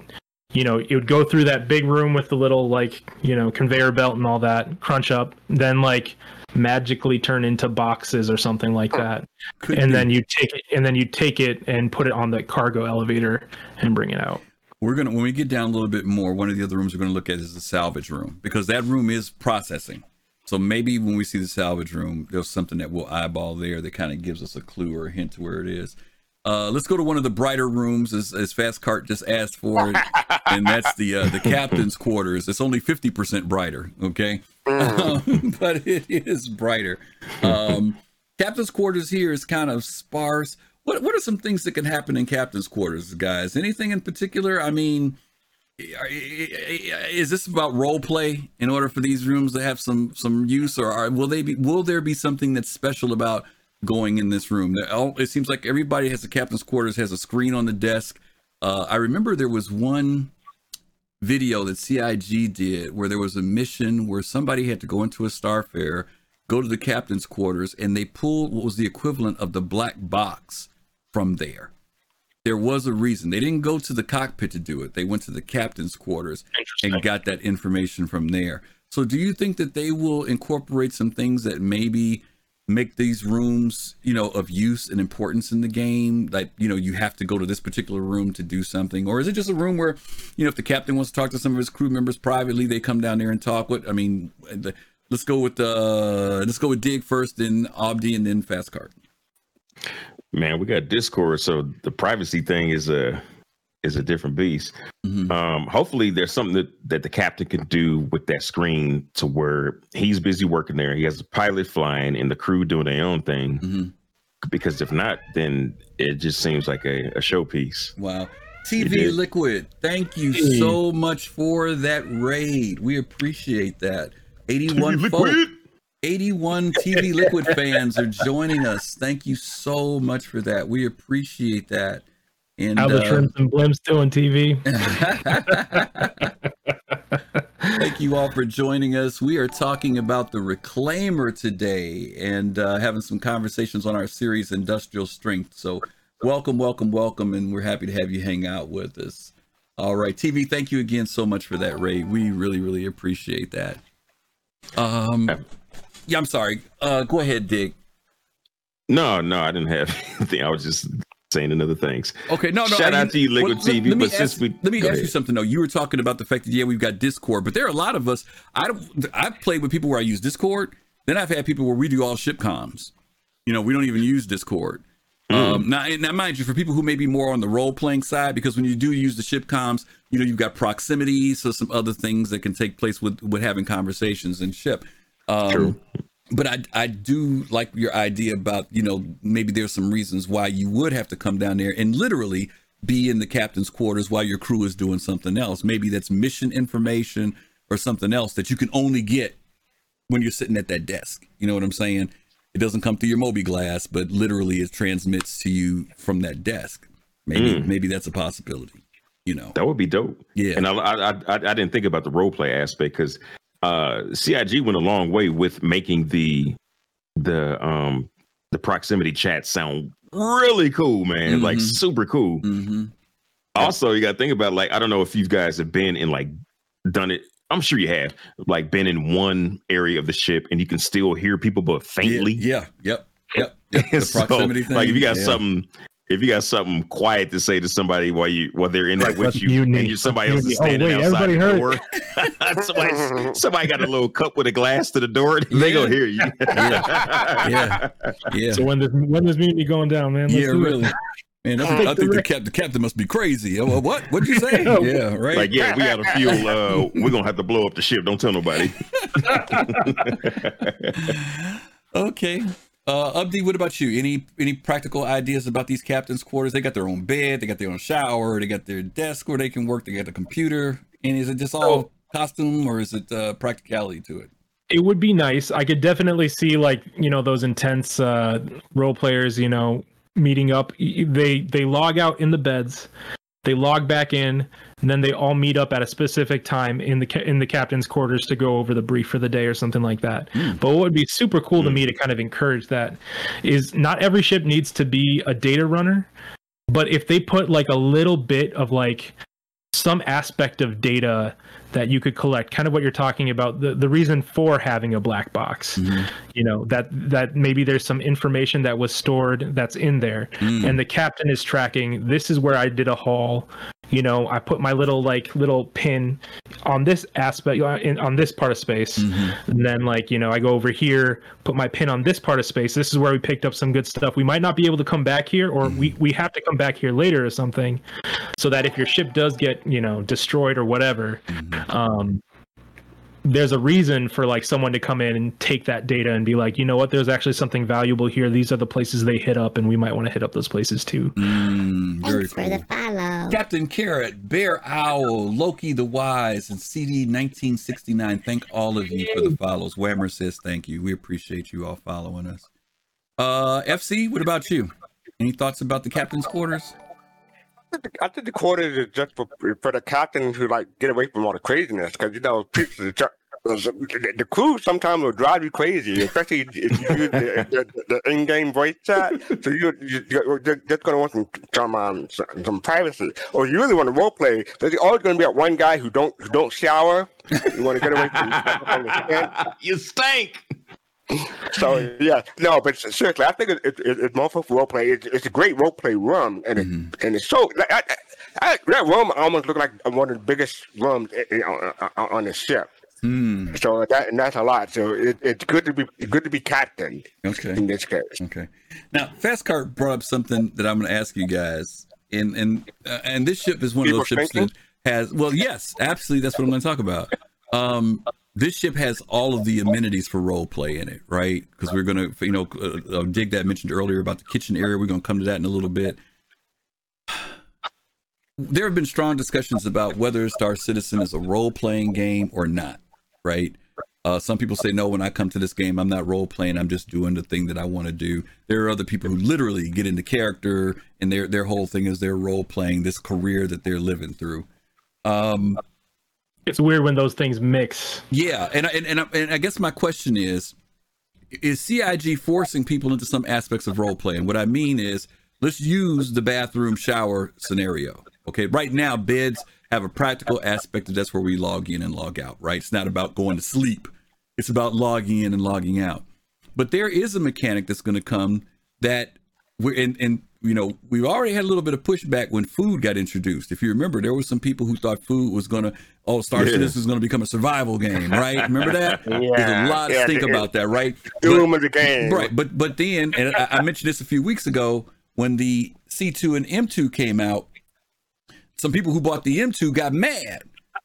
you know it would go through that big room with the little like you know conveyor belt and all that crunch up then like magically turn into boxes or something like that Could and be. then you take it and then you take it and put it on the cargo elevator and bring it out We're gonna when we get down a little bit more. One of the other rooms we're gonna look at is the salvage room because that room is processing. So maybe when we see the salvage room, there's something that we'll eyeball there that kind of gives us a clue or a hint to where it is. Uh, let's go to one of the brighter rooms as, as Fast Cart just asked for it, and that's the uh, the [laughs] captain's quarters. It's only fifty percent brighter, okay, um, [laughs] but it is brighter. Um, captain's quarters here is kind of sparse. What what are some things that can happen in captain's quarters, guys? Anything in particular? I mean, is this about role play in order for these rooms to have some some use, or are, will they be? Will there be something that's special about going in this room? It seems like everybody has a captain's quarters has a screen on the desk. Uh, I remember there was one video that CIG did where there was a mission where somebody had to go into a starfare, go to the captain's quarters, and they pulled what was the equivalent of the black box from there. There was a reason. They didn't go to the cockpit to do it. They went to the captain's quarters and got that information from there. So do you think that they will incorporate some things that maybe make these rooms, you know, of use and importance in the game? Like, you know, you have to go to this particular room to do something, or is it just a room where, you know, if the captain wants to talk to some of his crew members privately, they come down there and talk? What I mean, the, let's go with the let's go with Dig first, then Abdi, and then Fast Cart. Man, we got Discord, so the privacy thing is a is a different beast. Mhm. Um, hopefully, there's something that, that the captain can do with that screen to where he's busy working there. He has a pilot flying and the crew doing their own thing. Mhm. Because if not, then it just seems like a, a showpiece. Wow. TV. Liquid, thank you Hey. so much for that raid. We appreciate that. 81 folk, Liquid! 81 TV Liquid fans are joining us. Thank you so much for that. We appreciate that. And how the uh, trims and blims doing tv Thank you all for joining us. We are talking about the Reclaimer today and uh, having some conversations on our series Industrial Strength. So, welcome, welcome, welcome, and we're happy to have you hang out with us. All right, TV, thank you again so much for that Ray. We really, really appreciate that. Um, yeah, I'm sorry. Uh, go ahead, Dig. No, no, I didn't have [laughs] anything. I was just saying another things. Okay, no, no. Shout I- out to you, Liquid well, let- TV, Let me but since ask, we- let me ask you something though. You were talking about the fact that yeah, we've got Discord, but there are a lot of us. I don't. I've played with people where I use Discord. Then I've had people where we do all ship comms. You know, we don't even use Discord. Hmm. Um, now, now, mind you, for people who may be more on the role playing side, because when you do use the ship comms, you know, you've got proximity, so some other things that can take place with with having conversations in ship. Um, True. But I I do like your idea about you know maybe there's some reasons why you would have to come down there and literally be in the captain's quarters while your crew is doing something else. Maybe that's mission information or something else that you can only get when you're sitting at that desk. You know what I'm saying? It doesn't come through your mobiGlas, but literally it transmits to you from that desk. Maybe mm. maybe that's a possibility. You know? That would be dope. Yeah. And I I, I, I didn't think about the role play aspect because uh, CIG went a long way with making the the um the proximity chat sound really cool, man. Like Mhm. super cool. hmm Also, you got to think about like I don't know if you guys have been in like done it. I'm sure you have like been in one area of the ship and you can still hear people, but faintly. Yeah. Yep. Yep. yep. [laughs] The So, proximity thing. Like if you got yeah. something, if you got something quiet to say to somebody while you while they're in there with you, mutiny. and you somebody else That's is standing Oh, wait, outside the everybody door. [laughs] somebody, somebody got a little cup with a glass to the door. They Yeah. gonna hear you. [laughs] Yeah. Yeah. So when this when this mutiny going down, man? Let's yeah, do it. really. Man, I think, I the think the, risk. cap, the captain must be crazy. Oh, what? What'd you say? [laughs] Yeah. yeah, right. Like, yeah, we got a fuel. Uh, we're gonna have to blow up the ship. Don't tell nobody. okay. Uh, Abdi, what about you? Any any practical ideas about these captains' quarters? They got their own bed, they got their own shower, they got their desk where they can work, they got a computer. And is it just all costume or is it uh, practicality to it? it would be nice. I could definitely see like you know those intense uh, role players, you know, meeting up. They they log out in the beds, they log back in, and then they all meet up at a specific time in the in the captain's quarters to go over the brief for the day or something like that. Hmm. But what would be super cool to hmm. me to kind of encourage that is not every ship needs to be a data runner, but if they put like a little bit of like some aspect of data that you could collect kind of what you're talking about the, the reason for having a black box. Mm-hmm. You know that that maybe there's some information that was stored that's in there. Mm. And the captain is tracking this is where i did a haul you know i put my little like little pin on this aspect uh, in, on this part of space. And then like you know i go over here put my pin on this part of space. This is where we picked up some good stuff. We might not be able to come back here or we, we have to come back here later or something so that if your ship does get you know destroyed or whatever um there's a reason for like someone to come in and take that data and be like you know what there's actually something valuable here these are the places they hit up and we might want to hit up those places too Mm, very Thanks for the follow. Captain Carrot, Bear Owl, Loki the Wise, and CD 1969. Thank all of you for the follows. Whammer says thank you. We appreciate you all following us. Uh, FC, what about you? Any thoughts about the captain's quarters? I think the quarters is just for for the captain to like get away from all the craziness because you know people, the, the, the crew sometimes will drive you crazy, especially if you use the, the, the in-game voice chat. So you, you you're just gonna want some some um, some, some privacy, or you really want to role play. There's always gonna be that one guy who don't who don't shower. You want to get away from. [laughs] you stink. So yeah, no, but seriously, I think it, it, it, it's more for role play. It's, it's a great role play room, and it, mm-hmm. and it's so like, I, I, that room almost looked like one of the biggest rooms i- i- on, on, on the ship. Hmm. So that and that's a lot. So it, it's good to be good to be captain Okay. in this case. Okay. Now, Fast Cart brought up something that I'm going to ask you guys, and and uh, and this ship is one of those ships thinking? that has. Well, yes, absolutely. That's what I'm going to talk about. Um, this ship has all of the amenities for role play in it, right? Because we're going to, you know, uh, uh, dig that mentioned earlier about the kitchen area. We're going to come to that in a little bit. There have been strong discussions about whether Star Citizen is a role playing game or not, right? Uh, some people say no. When I come to this game, I'm not role playing. I'm just doing the thing that I want to do. There are other people who literally get into character, and their their whole thing is they're role playing this career that they're living through. Um, it's weird when those things mix yeah, and I- and and I, and I guess my question is, is CIG forcing people into some aspects of role play? And what I mean is, let's use the bathroom shower scenario. Okay, right now beds have a practical aspect of that's where we log in and log out. Right, it's not about going to sleep; it's about logging in and logging out. But there is a mechanic that's going to come that we're and, and you know, we've already had a little bit of pushback when food got introduced. If you remember, there were some people who thought food was going to, oh, Star Yeah. Citizen going to become a survival game, right? Remember that? [laughs] yeah. There's a lot to think about that, right? Doom of the game. Right, but but then, and I, I mentioned this a few weeks ago when the C2 and M2 came out. Some people who bought the M2 got mad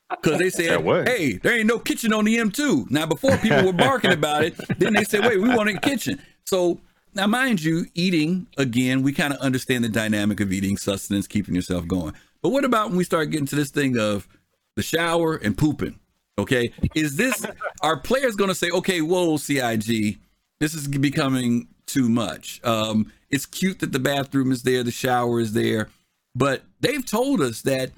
because they said, "Hey, there ain't no kitchen on the M2." Now, before people were barking about it, [laughs] then they said, "Wait, we want a kitchen." So now, mind you, eating again, we kind of understand the dynamic of eating, sustenance, keeping yourself going. But what about when we start getting to this thing of the shower and pooping? Okay, is this our players going to say, "Okay, whoa, CIG, this is becoming too much"? Um, it's cute that the bathroom is there, the shower is there, but they've told us that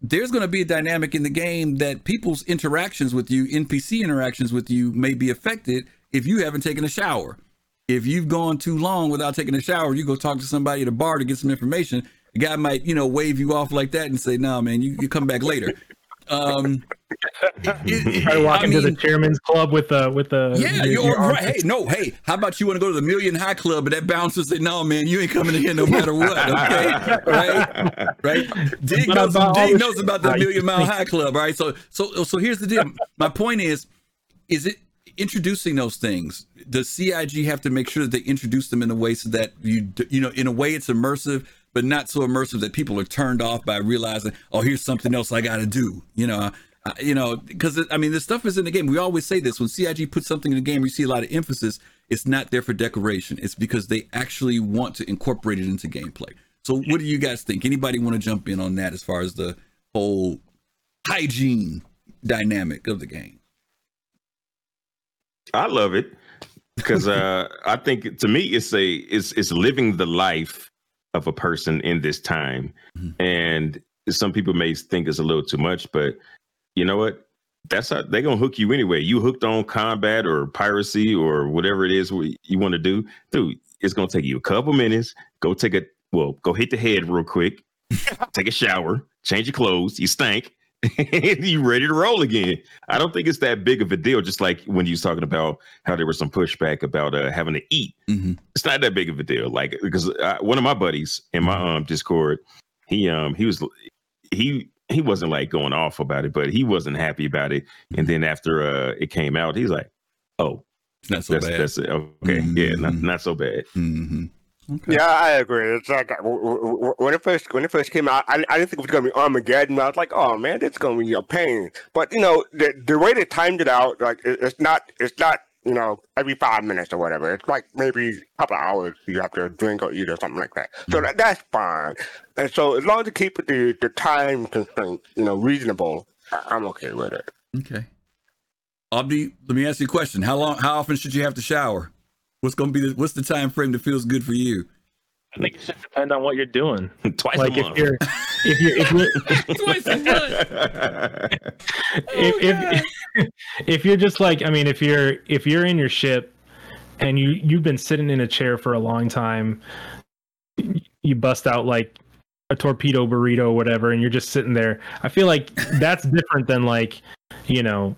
there's going to be a dynamic in the game that people's interactions with you, NPC interactions with you, may be affected if you haven't taken a shower. If you've gone too long without taking a shower, you go talk to somebody at a bar to get some information. The guy might, you know, wave you off like that and say, "No, man, you, you come back later." Um, it- Try to walk I into the chairman's club with the with the yeah, your- you're your right. Hey, no, hey, how about you want to go to the Million High Club and that bouncer say, "No, man, you ain't coming in here no matter what." Okay, right, right. Dig knows, about Dig the knows about the Million Mile High Club, right? So, so, so here's the deal. My point is, is it introducing those things? Does CIG have to make sure that they introduce them in a way so that you, you know, in a way it's immersive, but not so immersive that people are turned off by realizing, oh, here's something else I got to do. You know, uh, you know, because I mean, this stuff is in the game. We always say this when CIG puts something in the game, you see a lot of emphasis. It's not there for decoration. It's because they actually want to incorporate it into gameplay. So, what do you guys think? Anybody want to jump in on that as far as the whole hygiene dynamic of the game? I love it because [laughs] uh, I think to me it's a it's it's living the life of a person in this time, Mhm. and some people may think it's a little too much, but you know what? That's how they're gonna hook you anyway. You hooked on combat or piracy or whatever it is you want to do, dude. It's gonna take you a couple minutes. Go take a well, go hit the head real quick, [laughs] take a shower, change your clothes. You stink. And [laughs] you ready to roll again. I don't think it's that big of a deal. Just like when you was talking about how there was some pushback about uh, having to eat. Mm-hmm. It's not that big of a deal. Like because uh, one of my buddies in my um Discord, he um he was he he wasn't like going off about it, but he wasn't happy about it. And then after uh it came out, he's like, "Oh, It's not so that's bad. that's it. Okay, yeah, not Mhm. not so bad." mm-hmm. Okay. Yeah, I agree. It's like when it first when it first came out, I, I didn't think it was gonna be Armageddon. I was like, oh man, it's gonna be a pain. But you know, the the way they timed it out, like it, it's not it's not you know every five minutes or whatever. It's like maybe a couple of hours you have to drink or eat or something like that. So hmm. that, that's fine. And so as long as you keep the the time constraint, you know, reasonable, I'm okay with it. Okay. Abdi, let me ask you a question. How long? How often should you have to shower? What's going to be the What's the time frame that feels good for you? I think it should depend on what you're doing. [laughs] Twice Like a if month. you're if you're if you're [laughs] Twice a month. [laughs] if, if if you're just like I mean if you're if you're in your ship and you you've been sitting in a chair for a long time you bust out like a torpedo burrito or whatever and you're just sitting there I feel like that's different than like you know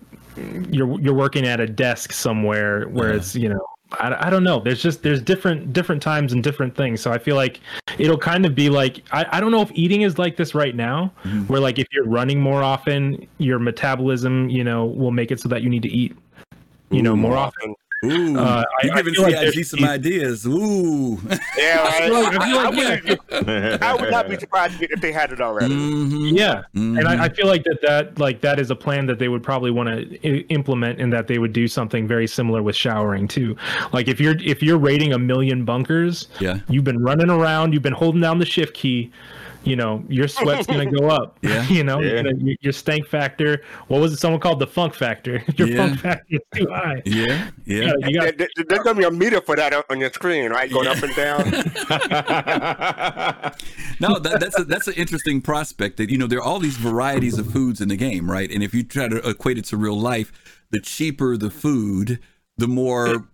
you're you're working at a desk somewhere where Uh-huh. it's you know I, I don't know there's just there's different different times and different things so I feel like it'll kind of be like I, I don't know if eating is like this right now Mhm. where like if you're running more often your metabolism you know will make it so that you need to eat you know Ooh. more often Ooh, Uh, I- you're giving feel like CIG there's- some ideas. Ooh. Yeah, [laughs] I I like, I, wouldn't- I would not be surprised if they had it already. Mhm. yeah Mhm. and I, I feel like that that like that is a plan that they would probably want to I- implement and that they would do something very similar with showering too like if you're if you're rating a million bunkers yeah. you've been running around you've been holding down the shift key you know your sweat's gonna go up [laughs] [laughs] Yeah. you know Yeah. you're gonna- your, your stank factor what was it someone called the funk factor [laughs] your Yeah. funk factor is too high Yeah. Yeah. Yeah, you got There- there- There's gonna be a meter for that on your screen, right? Going up and down. No, that, that's a, that's an interesting prospect. That you know there are all these varieties of foods in the game, right? And if you try to equate it to real life, the cheaper the food, the more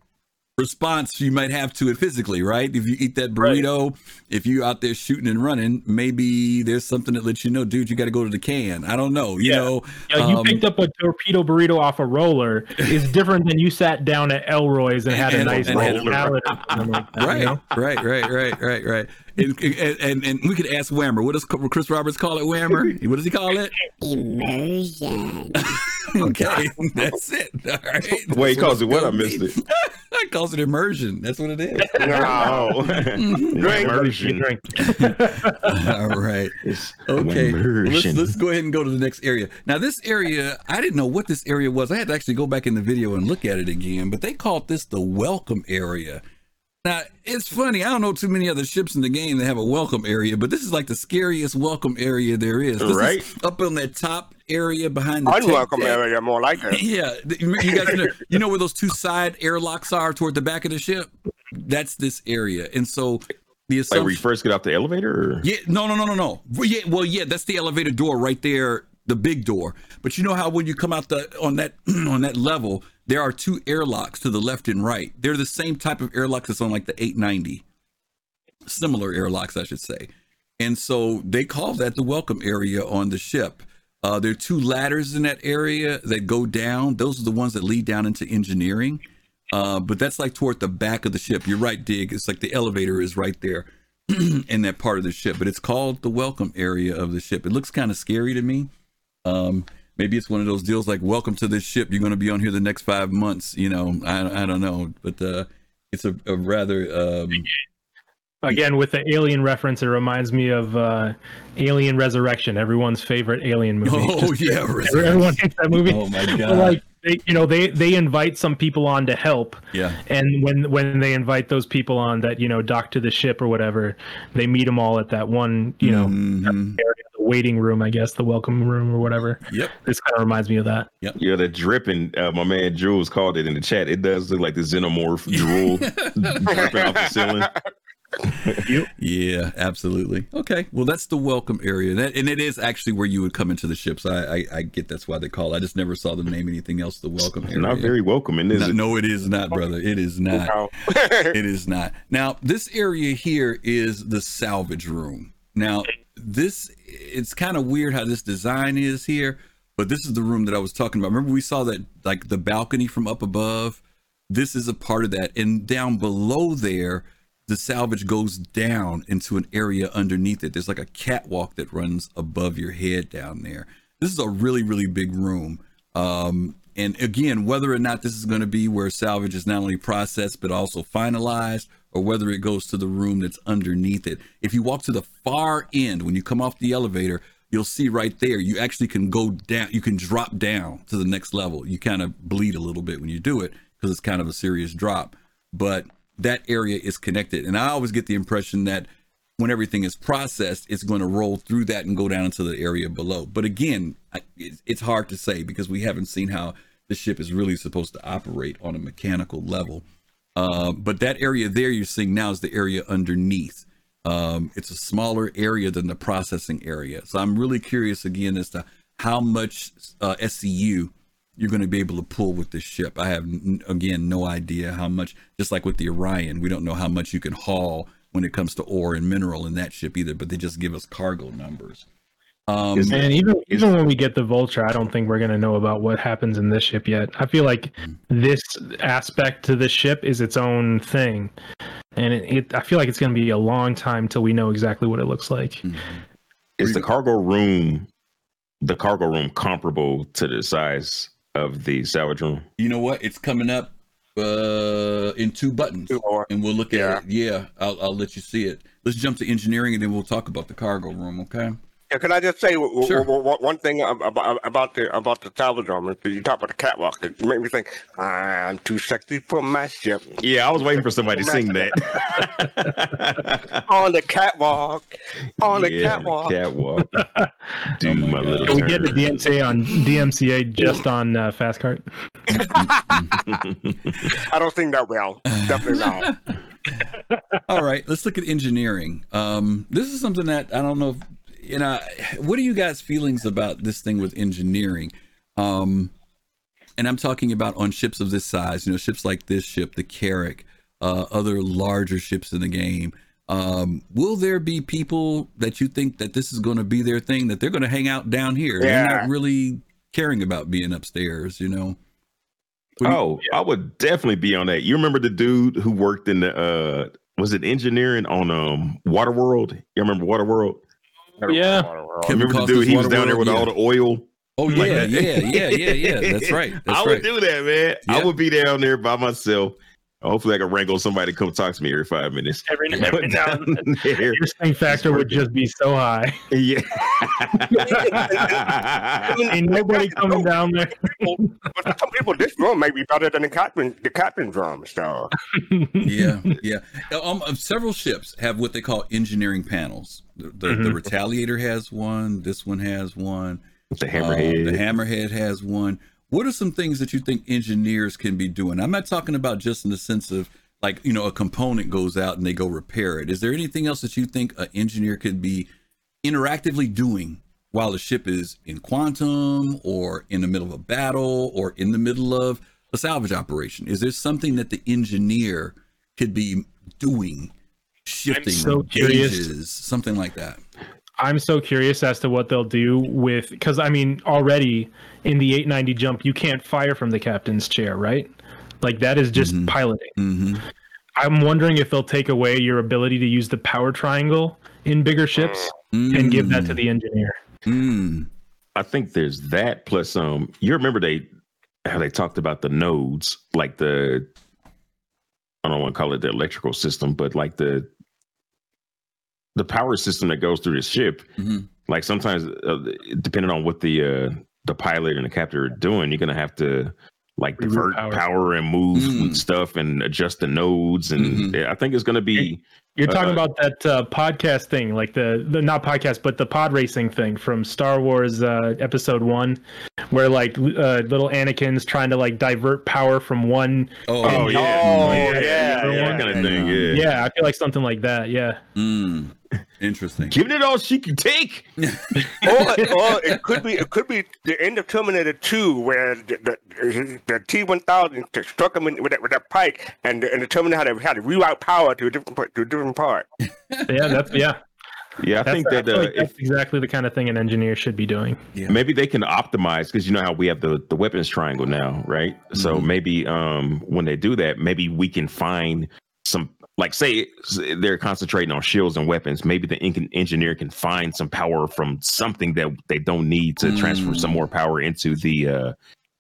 response you might have to it physically, right? If you eat that burrito, if you out there shooting and running, maybe there's something that lets you know, dude, you got to go to the can. I don't know. You Yeah. know, Yeah, you um, picked up a torpedo burrito off a roller is [laughs] different than you sat down at Elroy's and had a nice and a- roll salad. like that, you right, know? right, right, right, right, right. And, and, and, and we could ask Whammer. What does Chris Roberts call it? Whammer? [laughs] What does he call it? Immersion. [laughs] Okay, that's it. All right. Wait, he calls it what? I missed it. [laughs] be. I calls it immersion. That's what it is. Drink. immersion. Drink. All right. It's Okay. Let's, let's go ahead and go to the next area. Now, this area, I didn't know what this area was. I had to actually go back in the video and look at it again, but they called this the welcome area. Now, it's funny. I don't know too many other ships in the game that have a welcome area, but this is like the scariest welcome area there is. This is Right. up on that top area behind the Unwelcome area, more like it. [laughs] Yeah, you you guys know, you know where those two side airlocks are toward the back of the ship? That's this area. And so the like where you assumption first get off the elevator? Or? Yeah, no, no, no, no, no. Well, yeah, well, yeah, that's the elevator door right there, the big door. But you know how when you come out the on that [clears throat] on that level, there are two airlocks to the left and right. They're the same type of airlocks that's on like the 890. Similar airlocks, I should say. And so they call that the welcome area on the ship. Uh, there are two ladders in that area that go down. Those are the ones that lead down into engineering. Uh, but that's like toward the back of the ship. You're right, Dig. It's like the elevator is right there [clears throat] in that part of the ship. But it's called the welcome area of the ship. It looks kind of scary to me. Um, maybe it's one of those deals like, welcome to this ship. You're going to be on here the next five months. You know, I, I don't know. But uh, it's a, a rather. Um, Again, with the alien reference, it reminds me of uh, Alien Resurrection, everyone's favorite alien movie. oh, Just- yeah. everyone hates that movie. Oh, my God. like they, you know, they they invite some people on to help, yeah. and when when they invite those people on that you know dock to the ship or whatever, they meet them all at that one you know Mhm. area, waiting room, I guess, the welcome room or whatever. Yep. This kind of reminds me of that. Yep. Yeah, the dripping. Uh, my man Jules called it in the chat. It does look like the xenomorph [laughs] drool [laughs] dripping off the ceiling. Yeah, absolutely. Okay, well, that's the welcome area, that, and it is actually where you would come into the ships. I, I, I get that's why they call. it. I just never saw them name anything else. The welcome area. Not very welcoming, is No, it? no, it is not, brother. It is not. It is not. Now, this area here is the salvage room. Now, this it's kind of weird how this design is here, but this is the room that I was talking about. Remember we saw that like the balcony from up above? This is a part of that. And down below there, the salvage goes down into an area underneath it. There's like a catwalk that runs above your head down there. This is a really, really big room. Um, and again, whether or not this is going to be where salvage is not only processed but also finalized, or whether it goes to the room that's underneath it. If you walk to the far end when you come off the elevator, you'll see right there. You actually can go down. You can drop down to the next level. You kind of bleed a little bit when you do it because it's kind of a serious drop. But that area is connected, and I always get the impression that when everything is processed, it's going to roll through that and go down into the area below. But again, it's it's hard to say because we haven't seen how the ship is really supposed to operate on a mechanical level. Uh, but that area there you're seeing now is the area underneath. Um, it's a smaller area than the processing area. So I'm really curious again as to how much uh, SCU you're going to be able to pull with this ship. I have again no idea how much. Just like with the Orion, we don't know how much you can haul when it comes to ore and mineral in that ship either. But they just give us cargo numbers. Um, And even even when we get the vulture, I don't think we're gonna know about what happens in this ship yet. I feel like this aspect to this ship is its own thing, and it, it I feel like it's gonna be a long time till we know exactly what it looks like. Is the cargo room, the cargo room, comparable to the size of the salvage room? you know what? It's coming up uh, in two buttons, Two and we'll look at Yeah. it. Yeah, I'll, I'll let you see it. Let's jump to engineering, and then we'll talk about the cargo room. Okay. Yeah, can I just say w- w- Sure. w- w- one thing ab- ab- about the about the salvage room? You talk about the catwalk, it made me think I'm too sexy for my ship. Yeah, I was waiting for somebody to sing that. [laughs] On the catwalk, on the Yeah, catwalk. Catwalk. [laughs] [laughs] Do Oh my my, little Can we get the turn. DMCA on DMCA just on uh, Fast Cart? I don't think that well. Definitely not. All right, let's look at engineering. Um, this is something that I don't know. If, you know, what are you guys' feelings about this thing with engineering? Um, and I'm talking about on ships of this size, you know, ships like this ship, the Carrack, uh, other larger ships in the game. Um, will there be people that you think that this is going to be their thing that they're going to hang out down here? They're Yeah. not really caring about being upstairs, you know. Do you- Oh, I would definitely be on that. You remember the dude who worked in the uh was it engineering on um Waterworld? You remember Waterworld? Yeah. Kevin remember the Costner's dude he was down there with Yeah. all the oil? Oh yeah, that. yeah, yeah, yeah, yeah. That's [laughs] right. That's I right. would do that, man. I would be down there by myself. Hopefully, I can wrangle somebody to come talk to me every five minutes. Every, [laughs] every now and then. Your swing factor would just be so high. [laughs] Yeah. [laughs] Ain't nobody coming down there. But some people, this room may be better than the captain, the captain's room. So yeah, yeah. Um, uh, several ships have what they call engineering panels. The, the, the Mhm. Retaliator has one. This one has one. the hammerhead. the Hammerhead has one. What are some things that you think engineers can be doing? I'm not talking about just in the sense of like you know a component goes out and they go repair it. Is there anything else that you think an engineer could be interactively doing while the ship is in quantum or in the middle of a battle or in the middle of a salvage operation? Is there something that the engineer could be doing, shifting so gauges, something like that? I'm so curious as to what they'll do with because I mean already in the 890 jump you can't fire from the captain's chair, right? Like that is just Mhm. piloting. hmm I'm wondering if they'll take away your ability to use the power triangle in bigger ships and give that to the engineer. Mm. I think there's that plus um you remember they how they talked about the nodes, like the I don't want to call it the electrical system, but like the the power system that goes through the ship. Mhm. Like sometimes, uh, depending on what the uh, the pilot and the captain are doing, you're gonna have to like Reroute divert power. power. and move Mm. stuff and adjust the nodes. And Mhm. I think it's gonna be You're talking Uh, about that uh, podcast thing, like the, the not podcast, but the pod racing thing from Star Wars uh, Episode One, where like uh, little Anakin's trying to like divert power from one. Oh, Oh, yeah. Oh, Yeah, yeah, yeah, yeah, that kind of yeah. thing. Yeah. Yeah, I feel like something like that. Yeah, Mm. Interesting. Giving it all she can take. [laughs] or, or it could be it could be the end of Terminator Two, where the the, the T one thousand struck him in, with that with that pike, and the, and the Terminator had to had to reroute power to a different part- to a different part. [laughs] yeah, that's yeah. Yeah, I That's, think I that feel uh, like if that's exactly the kind of thing an engineer should be doing. Yeah. maybe they can optimize because you know how we have the the weapons triangle now, right? So Mhm. maybe um when they do that, maybe we can find some like say they're concentrating on shields and weapons. Maybe the en- engineer can find some power from something that they don't need to transfer some Mm. more power into the uh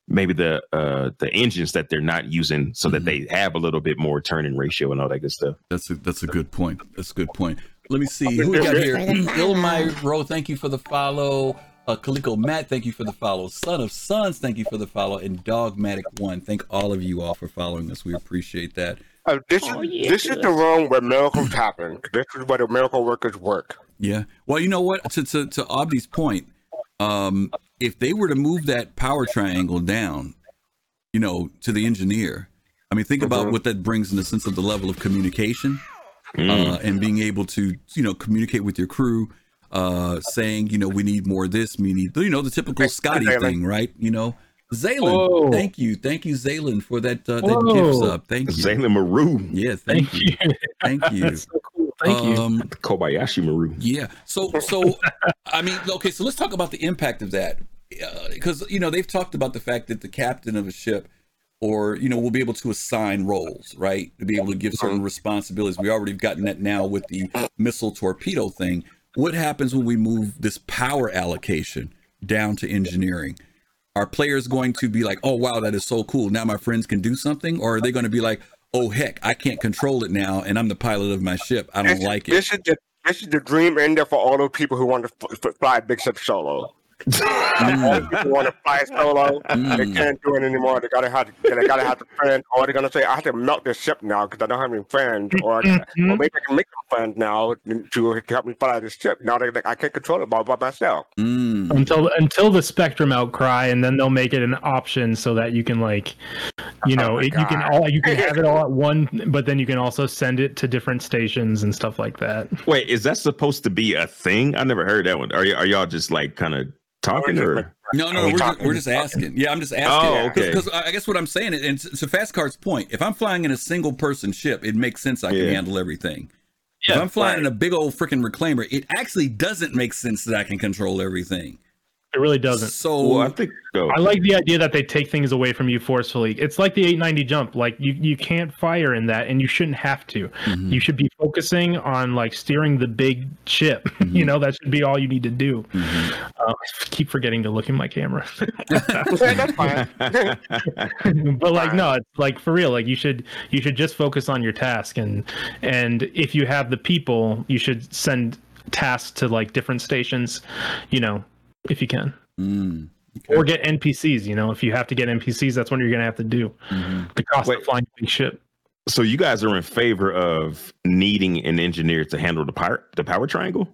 maybe the uh the engines that they're not using so that Mhm. they have a little bit more turning ratio and all that good stuff. That's a that's a good point. That's a good point. Let me see [laughs] who we got here. Ilmyro, thank you for the follow. Uh, Kaliko Matt, thank you for the follow. Son of Sons, thank you for the follow. And Dogmatic One, thank all of you all for following us. We appreciate that. Uh, this Oh, is yeah, this is the room where miracles happen. This is where the miracle workers work. Yeah. Well, you know what? To to, to Abdi's point, um, if they were to move that power triangle down, you know, to the engineer, I mean, think about Mhm. what that brings in the sense of the level of communication. Mm. uh, and being able to you know communicate with your crew uh saying you know we need more of this we need you know the typical scotty thing right you know Zaylin, Whoa. thank you thank you Zaylin for that uh, that Whoa. gift sub thank you Zayla Maru, yeah thank, Thank you you. thank [laughs] you That's so cool. Thank you. um Kobayashi Maru. yeah so so i mean okay so let's talk about the impact of that because you know they've talked about the fact that the captain of a ship or you know we'll be able to assign roles right to be able to give certain responsibilities we already have gotten that now with the missile torpedo thing what happens when we move this power allocation down to engineering are players going to be like oh wow that is so cool now my friends can do something or are they going to be like oh heck i can't control it now and i'm the pilot of my ship i don't This, like it this is the this is the dream ender for all those people who want to f- f- fly big ship solo. [laughs] all the people want to fly solo. They Mm. can't do it anymore. They gotta have to, they gotta have to friend, or they're gonna say, "I have to melt this ship now because I don't have any friends," or, or Mhm. maybe I can make some friends now to help me fly this ship. Now they, I can't control it by, by myself. Mm. Until until the spectrum outcry and then they'll make it an option so that you can like you Oh know my it, you can all you can have it all at one but then you can also send it to different stations and stuff like that Wait, is that supposed to be a thing? I never heard that one. Are y- are y'all just like kind of talking or? No, no, we we're, just, we're just asking. Yeah, I'm just oh, asking. Oh, okay. Because I guess what I'm saying, is- and to Fast Cart's point, if I'm flying in a single person ship, it makes sense I can Yeah. handle everything. If I'm flying right. in a big old freaking reclaimer, it actually doesn't make sense that I can control everything. It really doesn't. So Well, I think. Oh, I like the idea that they take things away from you forcefully. It's like the 890 jump. Like you, you can't fire in that, and you shouldn't have to. Mhm. You should be focusing on like steering the big ship. [laughs] Mm-hmm. you know that should be all you need to do. Mhm. Uh, I keep forgetting to look in my camera, [laughs] That's fine. [laughs] but like no, it's like for real. Like you should you should just focus on your task, and and if you have the people, you should send tasks to like different stations. You know, if you can. Mm. Or get NPCs, you know, if you have to get NPCs, that's what you're gonna have to do. Mhm. The cost Wait. of flying a ship. so you guys are in favor of needing an engineer to handle the power the power triangle?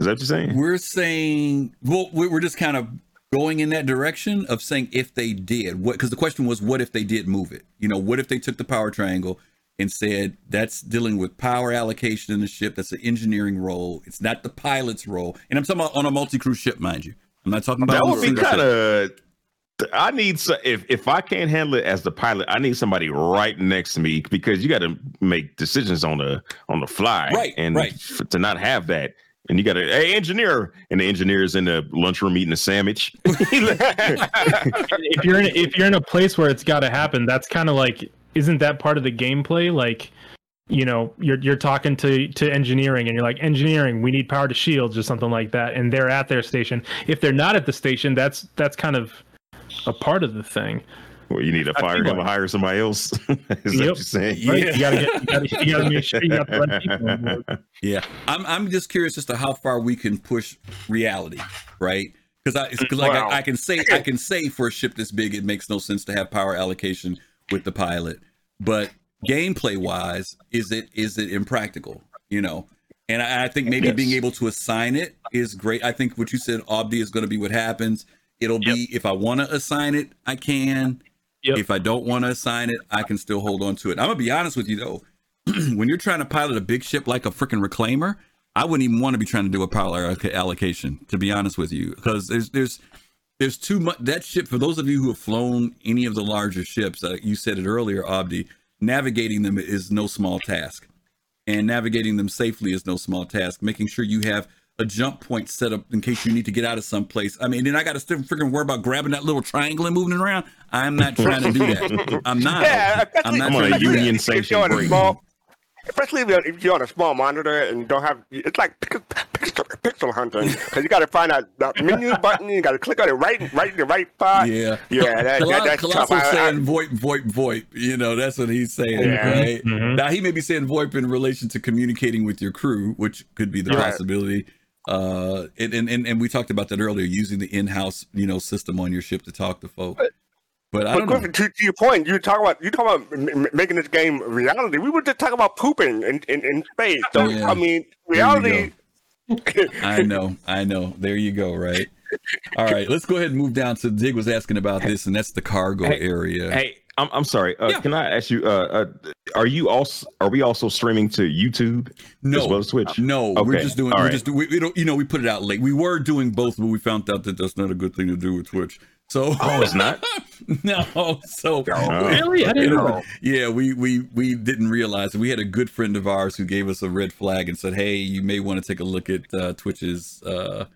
Is that what you're saying? We're saying, well, we- we're just kind of going in that direction of saying if they did, what? Because the question was, what if they did move it? You know, what if they took the power triangle and said that's dealing with power allocation in the ship? That's an engineering role. It's not the pilot's role. And I'm talking about on a multi-crew ship, mind you. I'm not talking about That would be kind of. I need so if if I can't handle it as the pilot, I need somebody right next to me because you got to make decisions on the on the fly, Right, And right. f- to not have that, and you got to hey engineer, and the engineer's in the lunchroom eating a sandwich. [laughs] if you're in if you're in a place where it's got to happen, that's kind of like isn't that part of the gameplay? Like, you know, you're you're talking to to engineering, and you're like, engineering, we need power to shields or something like that, and they're at their station. If they're not at the station, that's that's kind of a part of the thing. well, you need to fire feel him or like- hire somebody else. [laughs] Is that what you're saying? Right? Yeah. You gotta get you gotta, you gotta make sure you got the right people on board. Yeah, I'm I'm just curious as to how far we can push reality, right? Because I, because like Wow. I, I can say I can say for a ship this big, it makes no sense to have power allocation with the pilot, but gameplay wise, is it is it impractical? You know, and I, I think maybe Yes. being able to assign it is great. I think what you said, Abdi, is going to be what happens. It'll be if I want to assign it, I can. Yep. If I don't want to assign it, I can still hold on to it. I'm gonna be honest with you though. [clears throat] when you're trying to pilot a big ship like a freaking reclaimer, I wouldn't even want to be trying to do a power alloc- allocation. To be honest with you, because there's there's there's too much that ship. For those of you who have flown any of the larger ships, uh, you said it earlier, Abdi. Navigating them is no small task, and navigating them safely is no small task. Making sure you have a jump point set up in case you need to get out of some place. I mean, then I got to still freaking worry about grabbing that little triangle and moving it around. I'm not trying to do that. [laughs] I'm not. Yeah, I'm not I'm on trying a to union if you're sanctioned on a break. small, especially if you're, if you're on a small monitor and don't have, it's like pixel, pixel, pixel hunting because you got to find out the menu [laughs] button. You got to click on it right, right in the right spot. Yeah. yeah, that, that, Coloss- that's tough. Colossal's I- I- saying VoIP, VoIP, VoIP. You know, that's what he's saying, Yeah. right? Mhm. Now he may be saying VoIP in relation to communicating with your crew, which could be the Right. possibility. Uh, and, and and and we talked about that earlier, using the in-house, you know, system on your ship to talk to folk. But I But. Griffin, to, to your point, you talk about you talk about m- m- making this game reality. We were just talking about pooping in, in, in space. So Yeah. I mean, reality. [laughs] I know, I know. There you go, right? All right, let's go ahead and move down So Dig was asking about this, and that's the cargo Hey, area. Hey, I'm I'm sorry. Uh, Yeah. Can I ask you? Uh, uh, are you also are we also streaming to YouTube no, as well as Twitch? No, we're just doing. all We're right. just do- we, we don't. You know, we put it out late. We were doing both, but we found out that that's not a good thing to do with Twitch. So Oh, it's not. [laughs] no. So Oh. Really? I didn't It'll- know. yeah, we we we didn't realize. We had a good friend of ours who gave us a red flag and said, "Hey, you may want to take a look at uh, Twitch's uh,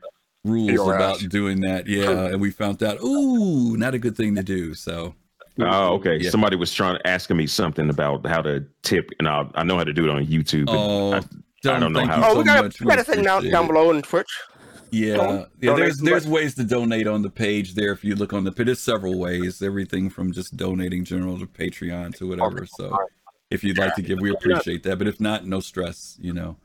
rules POS. about doing that." Yeah, and we found out, ooh, not a good thing to do. So Oh, okay. Yeah. Somebody was trying to asking me something about how to tip, and I I know how to do it on YouTube. Oh, I, I don't know how- Oh, so we got much. we got a thing down, down below in Twitch. Yeah, Don't- yeah. There's there's ways to donate on the page there. If you look on the page, there's several ways. Everything from just donating general to Patreon to whatever. So if you'd like to give, we appreciate that. But if not, no stress. You know.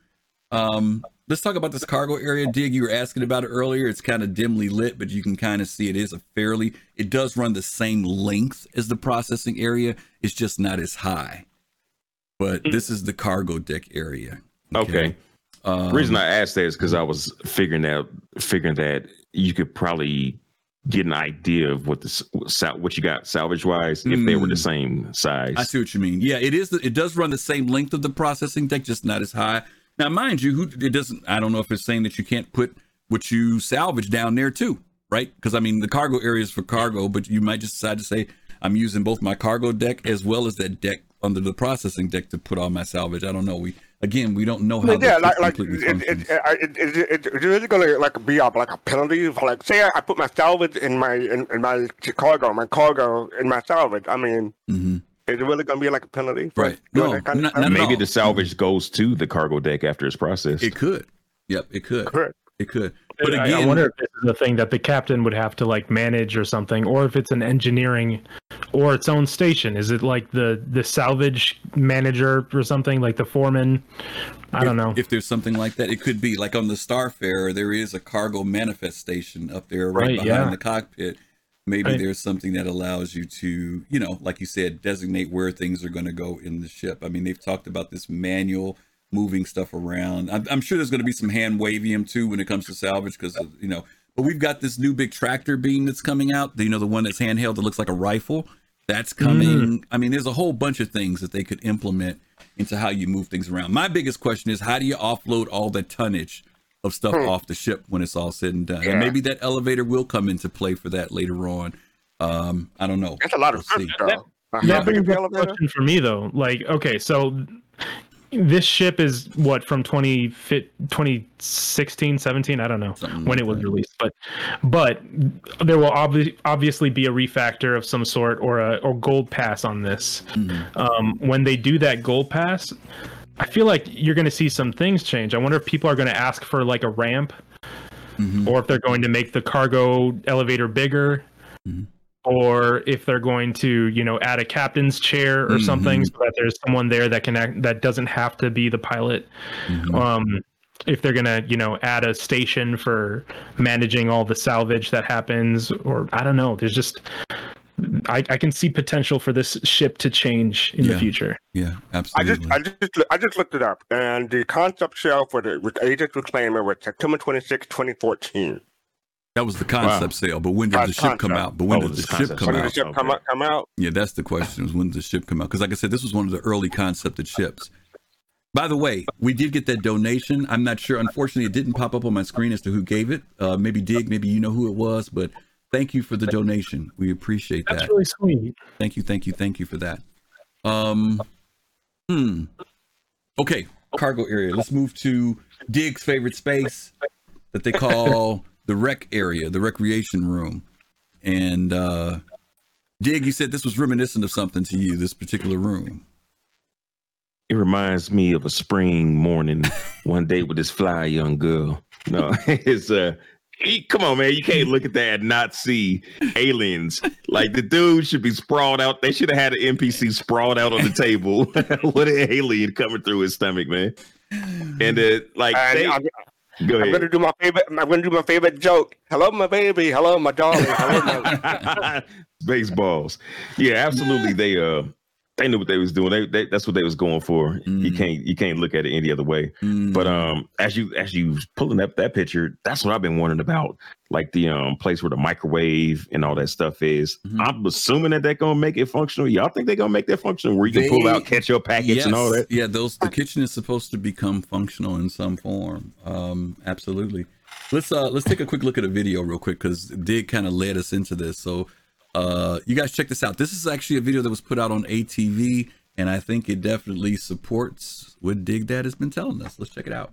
Um, let's talk about this cargo area. Dig, you were asking about it earlier. It's kind of dimly lit, but you can kind of see it is a fairly. It does run the same length as the processing area. It's just not as high. But this is the cargo deck area. Okay. Um, The reason I asked that is because I was figuring out figuring that you could probably get an idea of what the what you got salvage wise if they were the Mm. same size. I see what you mean. Yeah, it is. It does run the same length of the processing deck, just not as high. Now, mind you, who it doesn't. I don't know if it's saying that you can't put what you salvage down there too. right? Because I mean, the cargo area is for cargo, but you might just decide to say, I'm using both my cargo deck as well as that deck under the processing deck to put all my salvage. I don't know. We again, we don't know how. But yeah, like like completely it, it, functions. it, it, it, it, it is gonna like be a, like a penalty. For, like say I, I put my salvage in my in, in my cargo, my cargo in my salvage. I mean, Mhm. is it really gonna be like a penalty? For Right. No, that kind of not- not Maybe the salvage goes to the cargo deck after it's processed. It could. Yep, it could. Correct. It could. But I- again, I wonder if this is a thing that the captain would have to like manage or something, or if it's an engineering or its own station. Is it like the the salvage manager or something, like the foreman? I don't know. If there's something like that, it could be like on the Starfarer. There is a cargo manifest station up there, right, Right, behind yeah. the cockpit. Maybe Right. there's something that allows you to, you know, like you said, designate where things are going to go in the ship. I mean, they've talked about this manual moving stuff around. I'm, I'm sure there's going to be some hand wavium too when it comes to salvage because you know. But we've got this new big tractor beam that's coming out. You know, the one that's handheld that looks like a rifle. That's coming. I mean, there's a whole bunch of things that they could implement into how you move things around. My biggest question is how do you offload all the tonnage of stuff off the ship when it's all said and done? Yeah. And maybe that elevator will come into play for that later on. Um, I don't know. That's a lot of We'll see. stuff, though. That how big brings up a question for me though. Like, okay, so this ship is what from 20, 2016 17 i don't know Something when like it was that. released but but there will obvi- obviously be a refactor of some sort or a or gold pass on this Mm-hmm. um, when they do that gold pass i feel like you're going to see some things change i wonder if people are going to ask for like a ramp Mhm. or if they're going to make the cargo elevator bigger Mhm. Or if they're going to you know add a captain's chair or something Mhm. so that there's someone there that can act that doesn't have to be the pilot Mhm. um if they're gonna you know add a station for managing all the salvage that happens or i don't know there's just I, I can see potential for this ship to change in Yeah. the future. Yeah, absolutely. I just, I just, I just looked it up, and the concept sale for the Aegis Reclaimer was September 26, 2014. That was the concept sale, but when did the ship come out? But when Oh, did the ship concept. come When Come did out? the ship come out? Come out? Yeah, that's the question. Is when did the ship come out? Because like I said, this was one of the early concepted ships. By the way, we did get that donation. I'm not sure. Unfortunately, it didn't pop up on my screen as to who gave it. Uh, maybe Dig, maybe you know who it was, but thank you for the donation. We appreciate that. That's that. really sweet. Thank you, thank you, thank you for that. Um, hmm. Okay, cargo area. Let's move to Dig's favorite space that they call the rec area, the recreation room. And uh Dig, you said this was reminiscent of something to you, this particular room. It reminds me of a spring morning, [laughs] one day with this fly young girl. No, [laughs] it's uh he- come on, man. You can't look at that and not see aliens. Like the dude should be sprawled out. They should have had an NPC sprawled out on the table [laughs] with an alien coming through his stomach, man. And uh, like, And they, I'm, go I'm gonna do my favorite. I'm gonna do my favorite joke. Hello, my baby. Hello, my darling. Hello, my... [laughs] Baseballs. Yeah, absolutely. They uh they knew what they was doing. They, they that's what they was going for. You Mm. can't you can't look at it any other way. But um as you as you pulling up that picture, that's what I've been wondering about. Like the um place where the microwave and all that stuff is. Mhm. I'm assuming that they're gonna make it functional. Y'all think they're gonna make that functional where you can pull out, catch your packets and all that? Yeah, those the kitchen is supposed to become functional in some form. Um, absolutely. Let's uh let's take a quick look at a video real quick because Dig kind of led us into this. So uh you guys check this out. This is actually a video that was put out on ATV, and I think it definitely supports what Dig That has been telling us. Let's check it out.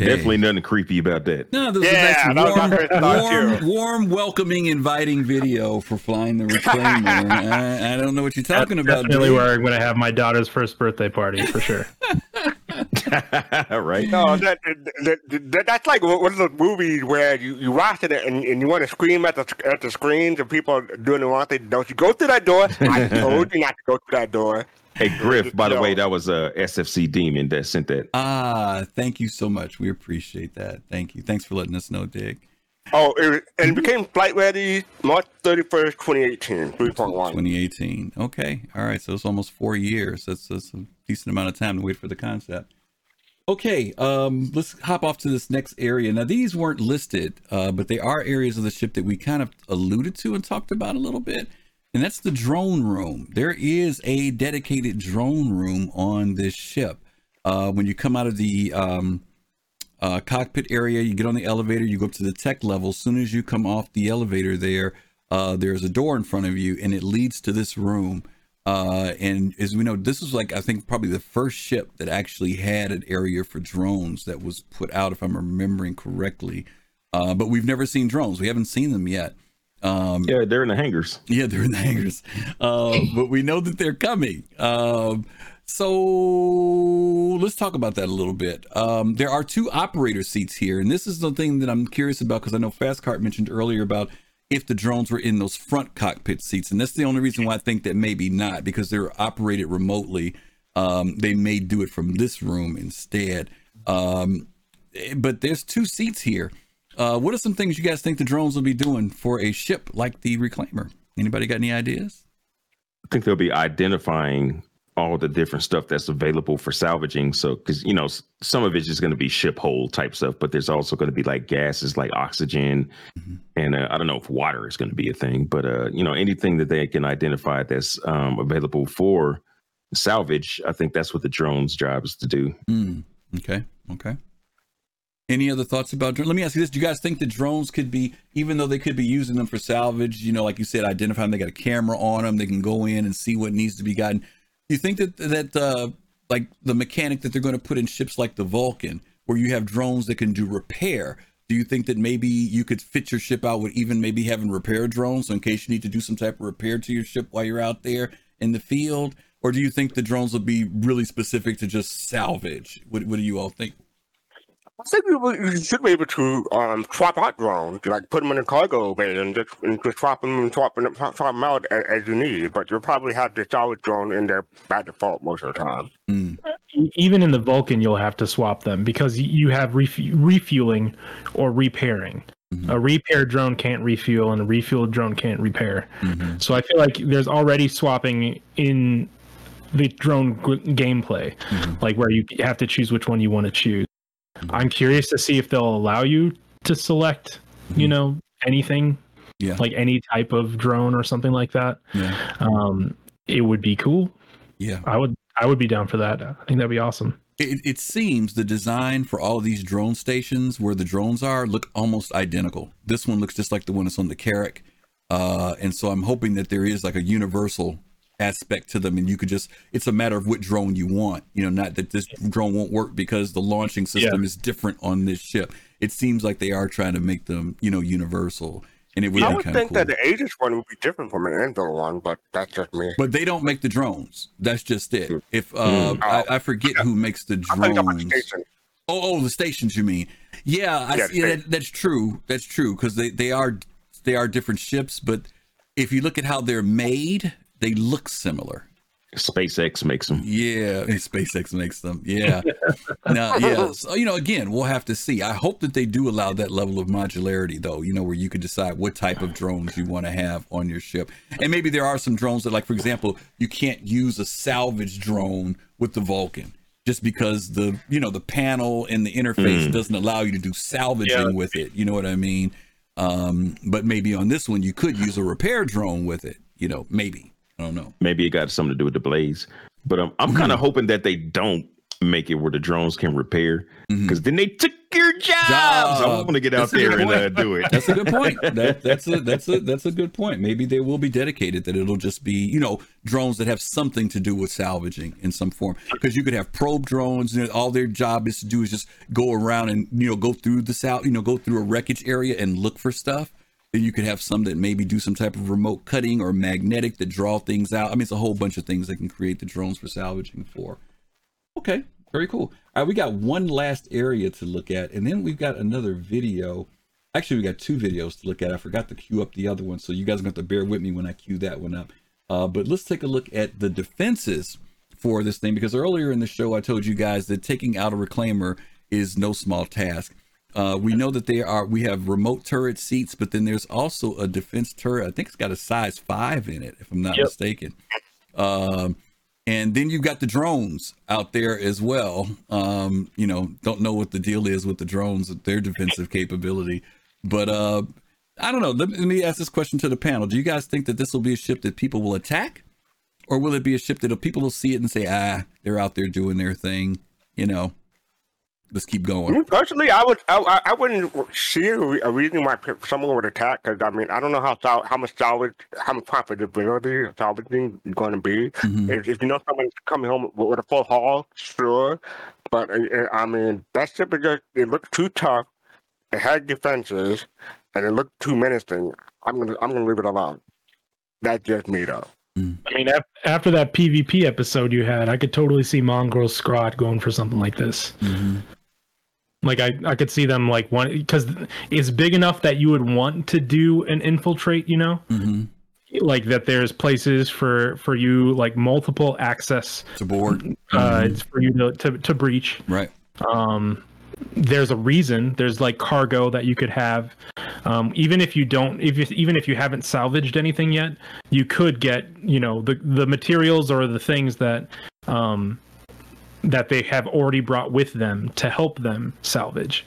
Okay. Definitely nothing creepy about that. No, this Yeah, is a nice warm, warm, warm, welcoming, inviting video for flying the reclaimer. [laughs] I, I don't know what you're talking That's about. definitely Dave. where I'm going to have my daughter's first birthday party for sure. [laughs] [laughs] right? No, that, that, that that's like one of those movies where you, you watch it and, and you want to scream at the at the screens and people are doing the wrong thing. Don't you go through that door? I told you not to go through that door. Hey, [laughs] Griff, by the No. way, that was a SFC demon that sent that. Ah, thank you so much. We appreciate that. Thank you. Thanks for letting us know, Dig. Oh, it, and it became flight ready March thirty first, twenty eighteen, three point one. 2018. Okay. All right. So it's almost four years. That's, that's a decent amount of time to wait for the concept. Okay. Um, let's hop off to this next area. Now, these weren't listed, uh, but they are areas of the ship that we kind of alluded to and talked about a little bit. And that's the drone room. There is a dedicated drone room on this ship. Uh, when you come out of the um, uh, cockpit area. You get on the elevator, you go up to the tech level. As soon as you come off the elevator, there, uh, there's a door in front of you, and it leads to this room. Uh, and as we know, this is like I think probably the first ship that actually had an area for drones that was put out, if I'm remembering correctly. Uh, but we've never seen drones. We haven't seen them yet. Um, Yeah, they're in the hangars. yeah, they're in the hangars, uh, [laughs] but we know that they're coming. Um, so let's talk about that a little bit. Um, there are two operator seats here, and this is the thing that I'm curious about because I know Fast Cart mentioned earlier about if the drones were in those front cockpit seats, and that's the only reason why I think that maybe not because they're operated remotely. Um, they may do it from this room instead. Um, eh, but there's two seats here. Uh, what are some things you guys think the drones will be doing for a ship like the Reclaimer? Anybody got any ideas? I think they'll be identifying all the different stuff that's available for salvaging. So, because you know, some of it's just going to be ship hole type stuff, but there's also going to be like gases, like oxygen, and uh, I don't know if water is going to be a thing, but uh, you know, anything that they can identify that's um, available for salvage, I think that's what the drone's job is to do. Hmm. Okay. Okay. Any other thoughts about drones? Let me ask you this: Do you guys think the drones could be, even though they could be using them for salvage, you know, like you said, identify them, they got a camera on them, they can go in and see what needs to be gotten. Do you think that that uh, like the mechanic that they're going to put in ships like the Vulcan, where you have drones that can do repair? Do you think that maybe you could fit your ship out with even maybe having repair drones so in case you need to do some type of repair to your ship while you're out there in the field? Or do you think the drones will be really specific to just salvage? What, what do you all think? I think you, you should be able to um, swap out drones, like put them in a cargo bay and just, and just swap them and swap them, swap them out as, as you need. But you'll probably have the solid drone in there by default most of the time. E- Even in the Vulcan, you'll have to swap them because you have refu- refueling or repairing. Mhm. A repair drone can't refuel, and a refuel drone can't repair. Mhm. So I feel like there's already swapping in the drone g- gameplay, Mhm. like where you have to choose which one you want to choose. I'm curious to see if they'll allow you to select, you Mhm. know, anything Yeah. like any type of drone or something like that. Yeah. Um, it would be cool. Yeah. I would I would be down for that. I think that'd be awesome. It, it seems the design for all these drone stations where the drones are look almost identical. This one looks just like the one that's on the Carrack. Uh, and so I'm hoping that there is like a universal aspect to them and you could just it's a matter of what drone you want you know not that this drone won't work because the launching system is different on this ship. It seems like they are trying to make them you know universal and it would I would kind of think cool. that the Aegis one would be different from an Anvil one, but that's just me. but they don't make the drones. That's just it. If uh I, I forget who makes the drones. Oh, oh, the stations you mean? Yeah, I, Yeah, yeah, that, that's true. That's true because they they are they are different ships, but if you look at how they're made, they look similar. SpaceX makes them. Yeah, [laughs] SpaceX makes them. Yeah, now yeah. [laughs] So you know, again, we'll have to see. I hope that they do allow that level of modularity, though. You know, where you could decide what type of drones you want to have on your ship, and maybe there are some drones that, like for example, you can't use a salvage drone with the Vulcan. Just because the you know the panel and the interface doesn't allow you to do salvaging Yeah. with it, you know what I mean? Um, but maybe on this one you could use a repair drone with it. You know, maybe I don't know. Maybe it got something to do with the blaze. But um, I'm kind of hoping that they don't make it where the drones can repair because then they took your jobs. I Job. want to get out That's there and uh, do it. That's a good point. [laughs] That, that's a that's a that's a good point. Maybe they will be dedicated. That it'll just be you know drones that have something to do with salvaging in some form. Because you could have probe drones, and all their job is to do is just go around and you know go through the sal you know go through a wreckage area and look for stuff. Then you could have some that maybe do some type of remote cutting or magnetic that draw things out. I mean, it's a whole bunch of things that can create the drones for salvaging for. Okay, very cool. All right, we got one last area to look at, and then we've got another video. Actually, we got two videos to look at. I forgot to queue up the other one, so you guys are going to have to bear with me when I queue that one up. Uh, but let's take a look at the defenses for this thing, because earlier in the show, I told you guys that taking out a reclaimer is no small task. Uh, we know that they are. We have remote turret seats, but then there's also a defense turret. I think it's got a size five in it, if I'm not Yep. mistaken. Um, and then you've got the drones out there as well. Um, you know, don't know what the deal is with the drones, their defensive capability. But uh, I don't know. Let me, let me ask this question to the panel. Do you guys think that this will be a ship that people will attack? Or will it be a ship that people will see it and say, ah, they're out there doing their thing? You know, let's keep going. Me personally, I would, I, I- I wouldn't see a reason why someone would attack. Because I mean, I don't know how sal- how much salvage, how much profitability of salvaging is going to be. Mhm. If, if you know someone's coming home with, with a full haul, sure. But uh, uh, I mean, that ship is just it looked too tough. It had defenses, and it looked too menacing. I'm gonna, I'm gonna leave it alone. That's just me, though. I mean, after that PvP episode you had, I could totally see Mongrel Squad going for something like this. Mhm. Like I, I could see them like one because it's big enough that you would want to do an infiltrate. You know, Mhm. like that. There's places for for you like multiple access. A board. Uh, it's for you to, to to breach. Right. um there's a reason there's like cargo that you could have um even if you don't if you, even if you haven't salvaged anything yet you could get you know the the materials or the things that um that they have already brought with them to help them salvage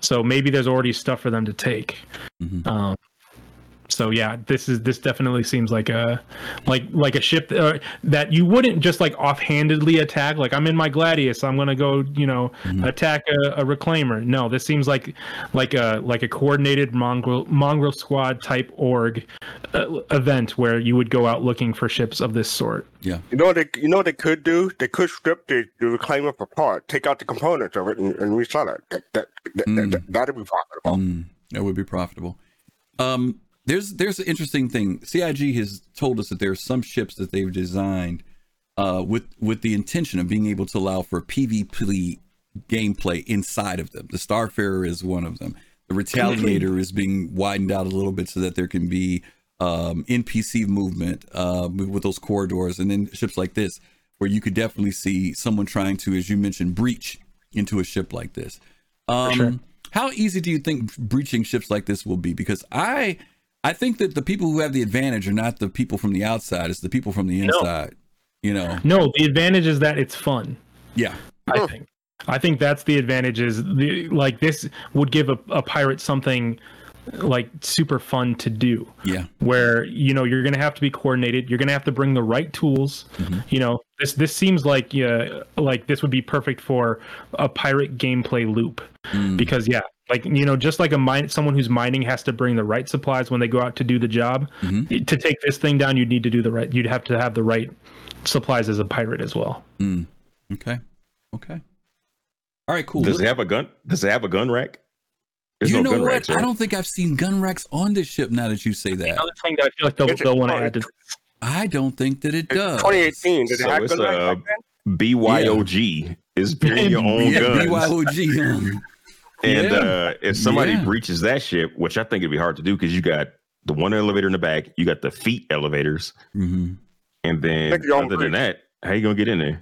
so maybe there's already stuff for them to take Mhm. um so yeah this is this definitely seems like a like like a ship that, uh, that you wouldn't just like offhandedly attack like i'm in my gladius i'm gonna go you know Mhm. attack a, a reclaimer no this seems like like a like a coordinated mongrel mongrel squad type org uh, event where you would go out looking for ships of this sort Yeah, You know what they, you know what they could do? They could strip the, the reclaimer apart, take out the components of it, and, and resell it. That that, that, Mm. that that'd be profitable. Mm, that would be profitable. Um, there's there's an interesting thing. CIG has told us that there are some ships that they've designed uh, with with the intention of being able to allow for PvP gameplay inside of them. The Starfarer is one of them. The Retaliator is being widened out a little bit so that there can be um, NPC movement uh, with those corridors, and then ships like this, where you could definitely see someone trying to, as you mentioned, breach into a ship like this. Um, sure. How easy do you think breaching ships like this will be? Because I, I think that the people who have the advantage are not the people from the outside; it's the people from the No. inside. You know? no the advantage is that it's fun Yeah. I Oh. think. I think that's the advantage. Is the like this would give a, a pirate something like super fun to do. Yeah. Where you know you're gonna have to be coordinated. You're gonna have to bring the right tools. Mhm. You know this this seems like yeah like this would be perfect for a pirate gameplay loop Mm, because yeah like you know just like a mine someone who's mining has to bring the right supplies when they go out to do the job Mhm. to take this thing down you'd need to do the right you'd have to have the right supplies as a pirate as well. mm. Okay. Okay. All right. Cool. Does it have a gun? Does it have a gun rack? There's you no know what? racks, I don't think I've seen gun racks on this ship. Now that you say that, Another thing that I feel like they'll, they'll want to add to I don't think that it does. 2018. Did So it have it's, good racks back then? BYOG is [laughs] bring your own Yeah, guns. BYOG. [laughs] And Yeah. uh, if somebody Yeah. breaches that ship, which I think it'd be hard to do because you got the one elevator in the back, you got the feet elevators, mhm. and then Make your other than that, how you gonna get in there?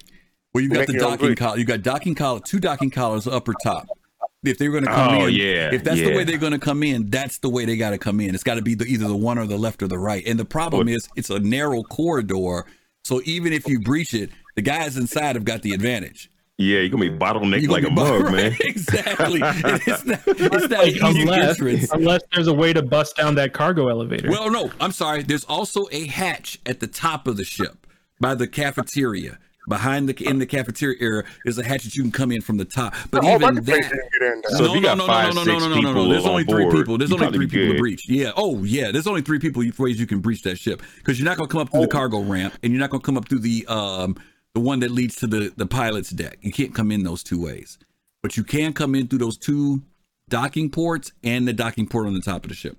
Well, you got the docking collar. You got docking collar, two docking collars upper top. If they're going to come Oh in, yeah, if that's the way they're going to come in, that's the way they got to come in. It's got to be the, either the one or the left or the right. And the problem Well- is, it's a narrow corridor. So even if you breach it, the guys inside have got the advantage. Yeah, you're gonna be bottlenecked You're like a gonna mug, right, man. [laughs] Exactly. It's not, [laughs] it's not Like, easy unless, entrance. unless there's a way to bust down that cargo elevator. Well, no, I'm sorry. There's also a hatch at the top of the ship by the cafeteria behind the in the cafeteria area is a hatch that you can come in from the top. But A whole even bunch of places that, you can get in there. So if you got five, six people There's on only three board, people. There's only three be people to breach. Yeah. Oh, yeah. There's only three people ways you can breach that ship because you're not gonna come up through the cargo ramp and you're not gonna come up through the um the one that leads to the the pilot's deck. You can't come in those two ways, but you can come in through those two docking ports and the docking port on the top of the ship.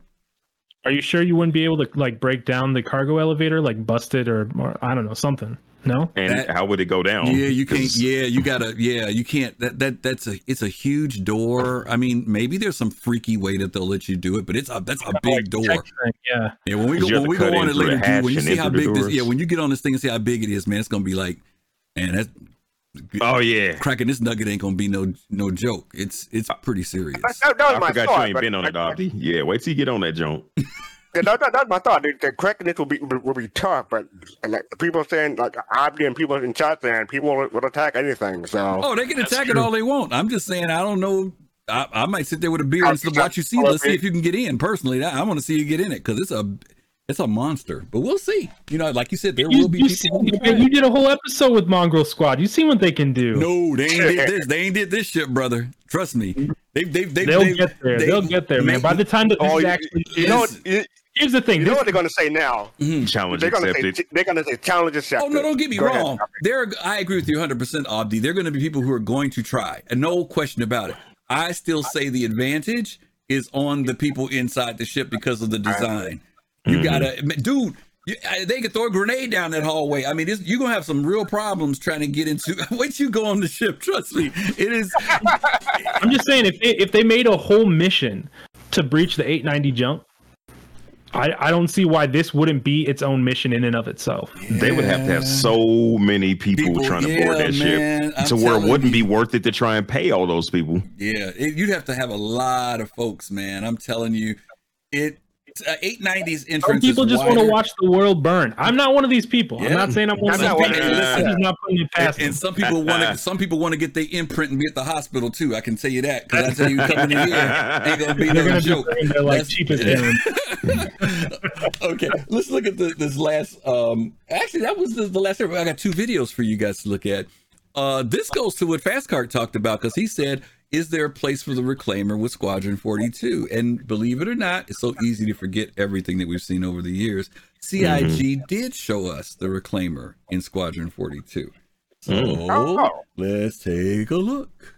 Are you sure you wouldn't be able to like break down the cargo elevator, like bust it, or, or I don't know something? No. And That- how would it go down? Yeah, you can't. Yeah, you gotta. Yeah, you can't. That that that's a. It's a huge door. I mean, maybe there's some freaky way that they'll let you do it, but it's a that's a big door. Thing, Yeah. Yeah, when we 'Cause go when we go on it later, dude, when you see how enter the big this, yeah, when you get on this thing and see how big it is, man, it's gonna be like, man, that's Oh yeah. cracking this nugget ain't gonna be no no joke. It's it's uh, pretty serious. That, that, that was I my forgot thought. you ain't been on it, but- Dobby. Yeah, wait till you get on that joint. [laughs] Yeah, that, that, that's my thought. The, the cracking this will be will be tough, but like people saying like I'm getting people in chat saying people will, will attack anything. So Oh, they can attack it all they want. I'm just saying, I don't know. I, I might sit there with a beer I'll and still just- watch you see. Let's see if you can get in. Personally, I, I want to see you get in it because it's a it's a monster. But we'll see. You know, like you said, there You, will be you, people. seen- you did a whole episode with Mongrel Squad. You seen what they can do? No, they ain't did this. [laughs] They ain't did this shit, brother. Trust me. They they they They'll they, get there. they- They'll get there, man. By the time that this oh, is you, actually, you know what you, here's the thing. you know what they're gonna say now? Mm-hmm. Challenge They're gonna say accepted. they're gonna say challenge accepted. Oh no, don't get me Go ahead. wrong. There, I agree with you 100, percent Abdi. There are going to be people who are going to try, and no question about it. I still say the advantage is on the people inside the ship because of the design. You Mm-hmm. gotta, dude. You, I- they could throw a grenade down that hallway. I mean, it's, you're gonna have some real problems trying to get into. [laughs] Wait, till you go on the ship. Trust me, it is. [laughs] I'm just saying, if they, if they made a whole mission to breach the 890 jump, I, I don't see why this wouldn't be its own mission in and of itself. They would have to have so many people, People, trying to yeah, board that man, ship I'm to where it wouldn't you. be worth it to try and pay all those people. Yeah, it, you'd have to have a lot of folks, man. I'm telling you, it. Uh, 890's Some people is just want to watch the world burn. I'm not one of these people. Yeah. I'm not saying I'm one of I'm these not people. one of these. I'm just not putting it past And, and some people want to. [laughs] Some people want to get their imprint and be at the hospital too. I can tell you that because I tell you, [laughs] coming in here ain't gonna be They're no gonna joke. they're like That's- cheap yeah. [laughs] okay, let's look at the, this last. Um, actually, that was the, the last. I got two videos for you guys to look at. Uh, this goes to what Fast Cart talked about because he said, "Is there a place for the Reclaimer with Squadron 42?" And believe it or not, it's so easy to forget everything that we've seen over the years. CIG mm-hmm. did show us the Reclaimer in Squadron 42. So Oh. let's take a look.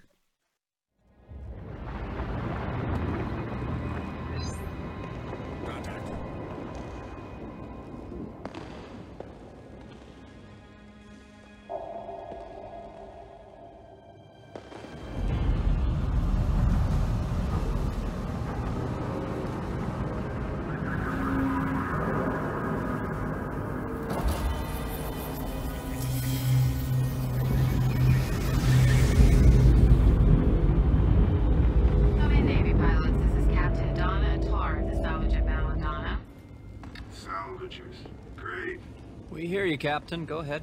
Hear you, Captain. Go ahead.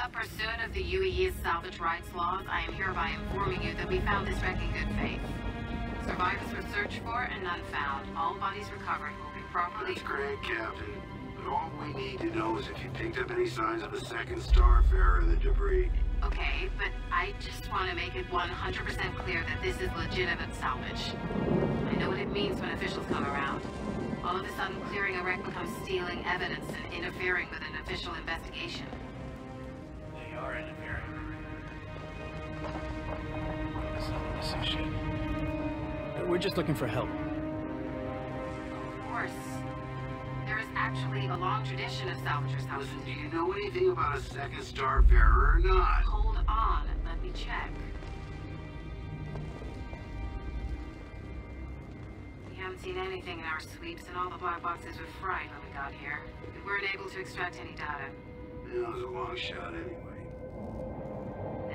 A pursuit of the UEE's salvage rights laws, I am hereby informing you that we found this wreck in good faith. Survivors were searched for and none found. All bodies recovered will be properly... That's great, Captain. But all we need to know is if you picked up any signs of a second starfarer in the debris. Okay, but I just want to make it 100% clear that this is legitimate salvage. I know what it means when officials come around. All of a sudden, clearing a wreck becomes stealing evidence and interfering with an official investigation. They are interfering. Some of this is. We're just looking for help. Of course. There is actually a long tradition of salvagers houses. Listen, do you know anything about a second star starfarer or not? Hold on, let me check. We haven't seen anything in our sweeps, and all the black boxes were fried when we got here. We weren't able to extract any data. It was a long shot anyway.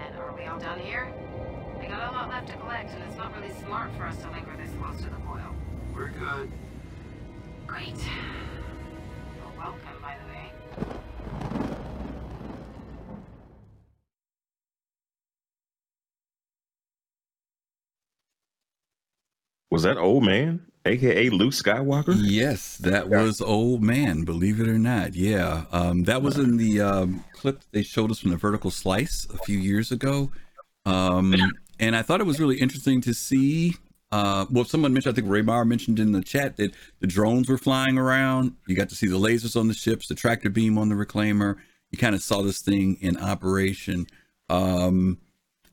And are we all done here? We got a lot left to collect, and it's not really smart for us to linger this close to the boil. We're good. Great. You're welcome, by the way. Was that old man aka Luke Skywalker. Yes, that was old man. Believe it or not, yeah. Um, that was in the um, clip they showed us from the Vertical Slice a few years ago, um, and I thought it was really interesting to see. Uh, well, someone mentioned, I think Raymar mentioned in the chat that the drones were flying around. You got to see the lasers on the ships, the tractor beam on the reclaimer. You kind of saw this thing in operation. Um,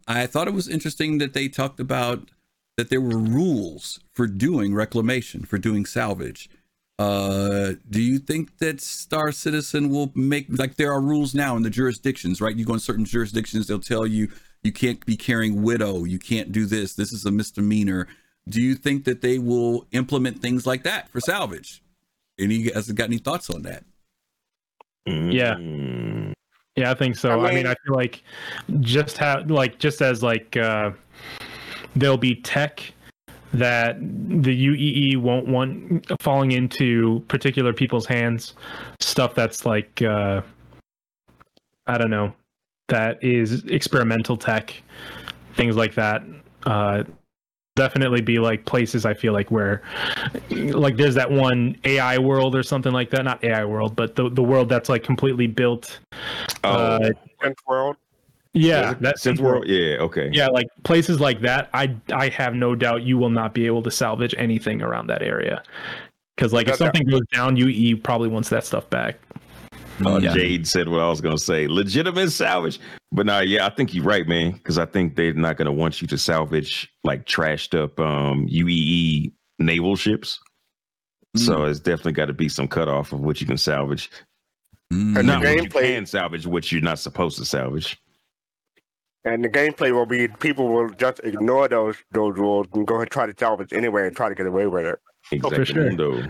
I thought it was interesting that they talked about that there were rules for doing reclamation, for doing salvage. Uh, do you think that Star Citizen will make like there are rules now in the jurisdictions, right? You go in certain jurisdictions, they'll tell you you can't be carrying widow, you can't do this, this is a misdemeanor. Do you think that they will implement things like that for salvage? Any guys got any thoughts on that? Yeah. Mm. Yeah, I think so. I I mean, mean- I feel like just have like just as like uh there'll be tech that the UEE won't want falling into particular people's hands, stuff that's like uh I don't know, that is experimental tech, things like that. Uh definitely be like places I feel like where like there's that one AI world or something like that, not AI world, but the the world that's like completely built Oh, uh, Tenth world. Yeah, that Synth World. Yeah. Okay. Yeah, like places like that, I I have no doubt you will not be able to salvage anything around that area. Because like if That- that- something goes down, UE probably wants that stuff back. Uh, Yeah. Jade said what I was gonna say. Legitimate salvage, but nah, yeah, I think you're right, man. Because I think they're not gonna want you to salvage like trashed up um, UEE naval ships. So it's definitely got to be some cutoff of what you can salvage. Mm. And the Not what you can salvage, what you're not supposed to salvage. And the gameplay will be people will just ignore those those rules and go and try to salvage anyway and try to get away with it. Exactly. sure.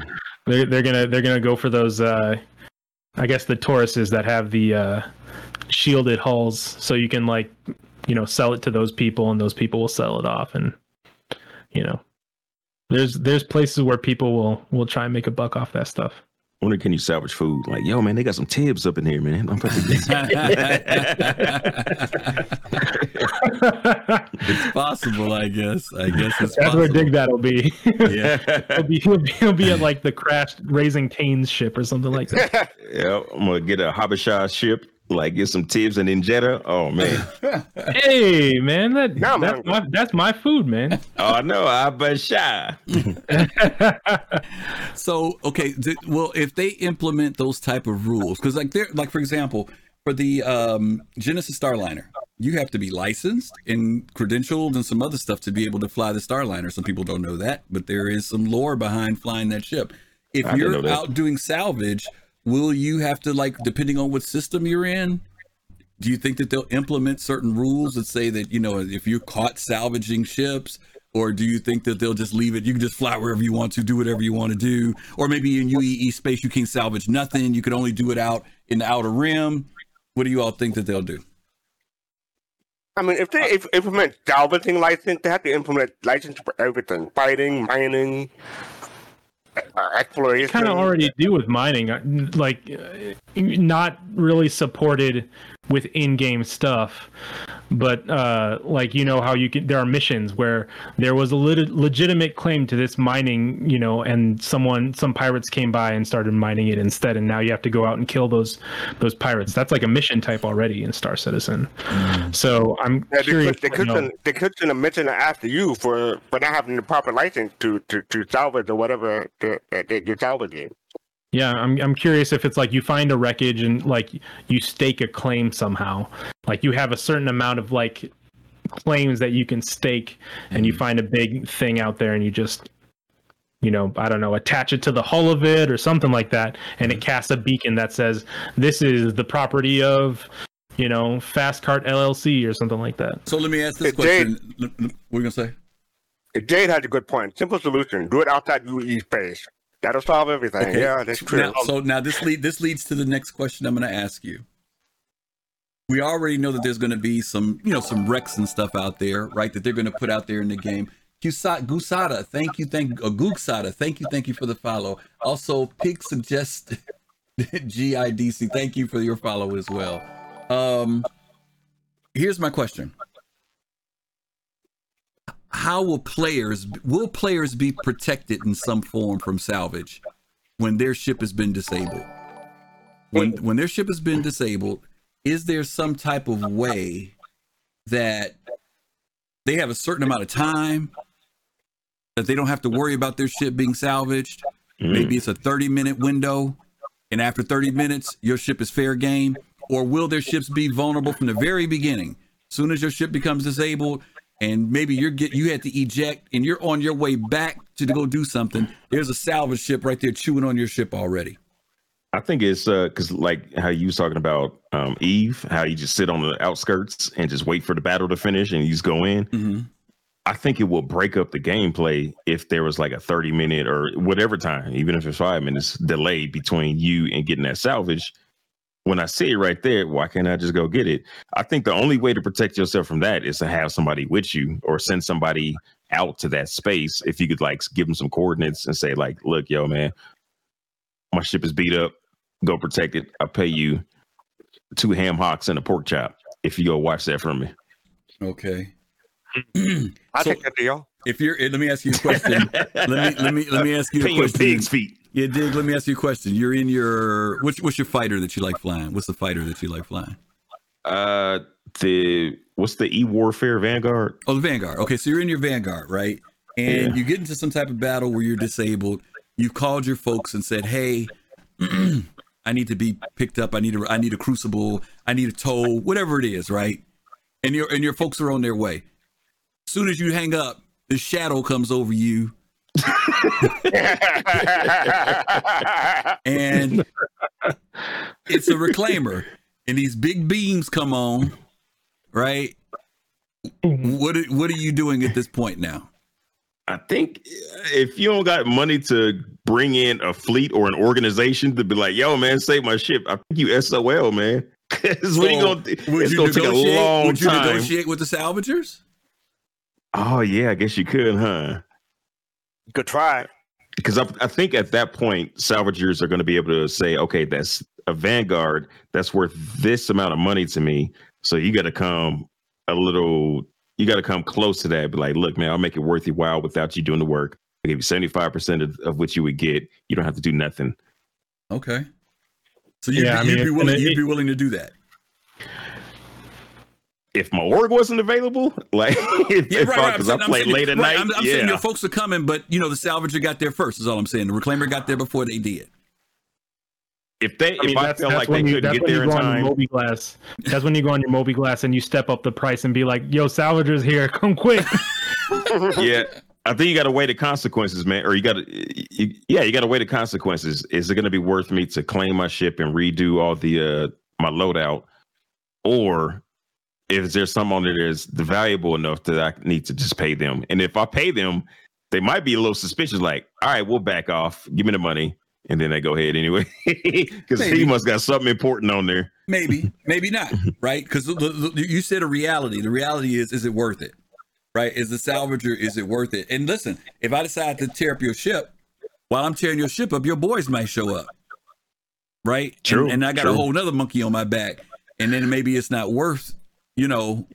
They're they're gonna they're gonna go for those. uh I guess the Tauruses that have the uh shielded hulls, so you can like you know sell it to those people, and those people will sell it off, and you know. There's there's places where people will will try and make a buck off that stuff. Wonder can you salvage food? Like, yo, man, they got some tibs up in here, man. I'm about to [laughs] it's possible, I guess. I guess it's That's where possible. Dig That'll be. Yeah. [laughs] he'll be he'll be he'll be at like the crashed Raising Cane's ship or something like that. [laughs] yeah, I'm gonna get a Habesha ship, like get some tibs and injetta. Oh man. [laughs] hey man, that Now I'm that's hungry. my that's my food, man. oh no, Habesha. [laughs] So okay, th- well, if they implement those type of rules, because like they're like for example, for the um, Genesis Starliner, you have to be licensed and credentialed and some other stuff to be able to fly the Starliner. Some people don't know that, but there is some lore behind flying that ship. If I you're that. out doing salvage, will you have to like depending on what system you're in? Do you think that they'll implement certain rules that say that you know if you're caught salvaging ships, or do you think that they'll just leave it? You can just fly wherever you want to, do whatever you want to do, or maybe in UEE space you can't salvage nothing. You can only do it out in the outer rim. What do you all think that they'll do? I mean, if they if, implement salvaging license, they have to implement license for everything: fighting, mining, exploration. kind of already do with mining, uh, like uh, not really supported with in-game stuff, but uh, like you know how you can. There are missions where there was a lit- legitimate claim to this mining, you know, and someone, some pirates came by and started mining it instead, and now you have to go out and kill those those pirates. That's like a mission type already in Star Citizen. So I'm Yeah, they curious. could, they could, know- send, they could send a mission after you for, for not having the proper license to, to, to salvage or whatever that, that, that you're salvaging. Yeah, I'm I'm curious if it's like you find a wreckage and like you stake a claim somehow. Like you have a certain amount of like claims that you can stake and you mm. find a big thing out there and you just you know, I don't know, attach it to the hull of it or something like that and it mm. casts a beacon that says this is the property of you know, Fast Cart LLC or something like that. So let me ask this Hey, Jade. question. L- l- What are you gonna say? Jade has a good point. Simple solution: do it outside UE space. That'll solve everything. Okay. Yeah, that's true. Now, so now this lead this leads to the next question I'm going to ask you. We already know that there's going to be some, you know, some wrecks and stuff out there, right? That they're going to put out there in the game. Gusa- Gusada, thank you, thank uh, thank you, thank you for the follow. Also, Pig suggest [laughs] GIDC, thank you for your follow as well. Um, here's my question: how will players will players be protected in some form from salvage when their ship has been disabled? When when their ship has been disabled, is there some type of way that they have a certain amount of time that they don't have to worry about their ship being salvaged? Mm. Maybe it's a 30 minute window, and after 30 minutes, your ship is fair game? Or will their ships be vulnerable from the very beginning? Soon as your ship becomes disabled, and maybe you're get you had to eject and you're on your way back to go do something, there's a salvage ship right there chewing on your ship already. I think it's uh because like how you was talking about um Eve, how you just sit on the outskirts and just wait for the battle to finish and you just go in. Mm-hmm. I think it will break up the gameplay if there was like a 30 minute or whatever time, even if it's five minutes delay between you and getting that salvage. When I see it right there, why can't I just go get it? I think the only way to protect yourself from that is to have somebody with you or send somebody out to that space. If you could like give them some coordinates and say, like, look, yo, man, my ship is beat up. Go protect it. I'll pay you two ham hocks and a pork chop if you go watch that for me. Okay. I So- take that deal. If you're, eh, let me ask you a question. [laughs] let me let me let me ask you a question. pig's feet. Yeah, Dig. Let me ask you a question. You're in your what's what's your fighter that you like flying? What's the fighter that you like flying? Uh, the what's the E Warfare Vanguard? Oh, the Vanguard. Okay, so you're in your Vanguard, right? And Yeah. you get into some type of battle where you're disabled. You've called your folks and said, "Hey, [clears throat] I need to be picked up. I need a I need a crucible. I need a tow. Whatever it is, right?" And your and your folks are on their way. As soon as you hang up, the shadow comes over you, and it's a reclaimer, and these big beams come on, right? What are, what are you doing at this point now? I think if you don't got money to bring in a fleet or an organization to be like, "Yo, man, save my ship," I think you SOL, man. Because what you gonna? would It's you gonna take a long Would you time. negotiate with the salvagers? Oh yeah, I guess you could, huh? Good try. Because I, I think at that point, salvagers are going to be able to say, "Okay, that's a Vanguard. That's worth this amount of money to me. So you got to come a little. You got to come close to that. Be like, look, man, I'll make it worth your while without you doing the work. I give you seventy five percent of of what you would get. You don't have to do nothing." Okay. So you'd, Yeah, I be, you'd, be willing, gonna- you'd be willing to do that. If my org wasn't available, like [laughs] if, Yeah, right, I, right. I'm saying- I I'm play late at right, night. I'm, I'm yeah. saying your folks are coming, but you know the salvager got there first. Is all I'm saying. The reclaimer got there before they did. if they, I mean, if I that's, felt like they when you couldn't get there you in go on your time, Moby Glass. That's when you go on your mobiGlas and you step up the price and be like, "Yo, salvagers here, [laughs] come quick." [laughs] yeah. I think you got to weigh the consequences, man. Or you got to, yeah, you got to weigh the consequences. Is it going to be worth me to claim my ship and redo all the uh my loadout, or is there some on there that's valuable enough that I need to just pay them? And if I pay them, they might be a little suspicious. Like, all right, we'll back off. Give me the money, and then they go ahead anyway [laughs] because he must got something important on there. Maybe, maybe not. [laughs] Right? Because you said a reality. The reality is, is it worth it? Right? Is the salvager? Is it worth it? And listen, if I decide to tear up your ship, while I'm tearing your ship up, your boys might show up. Right? And- True, And, I got a whole nother monkey on my back, and then maybe it's not worth, you know,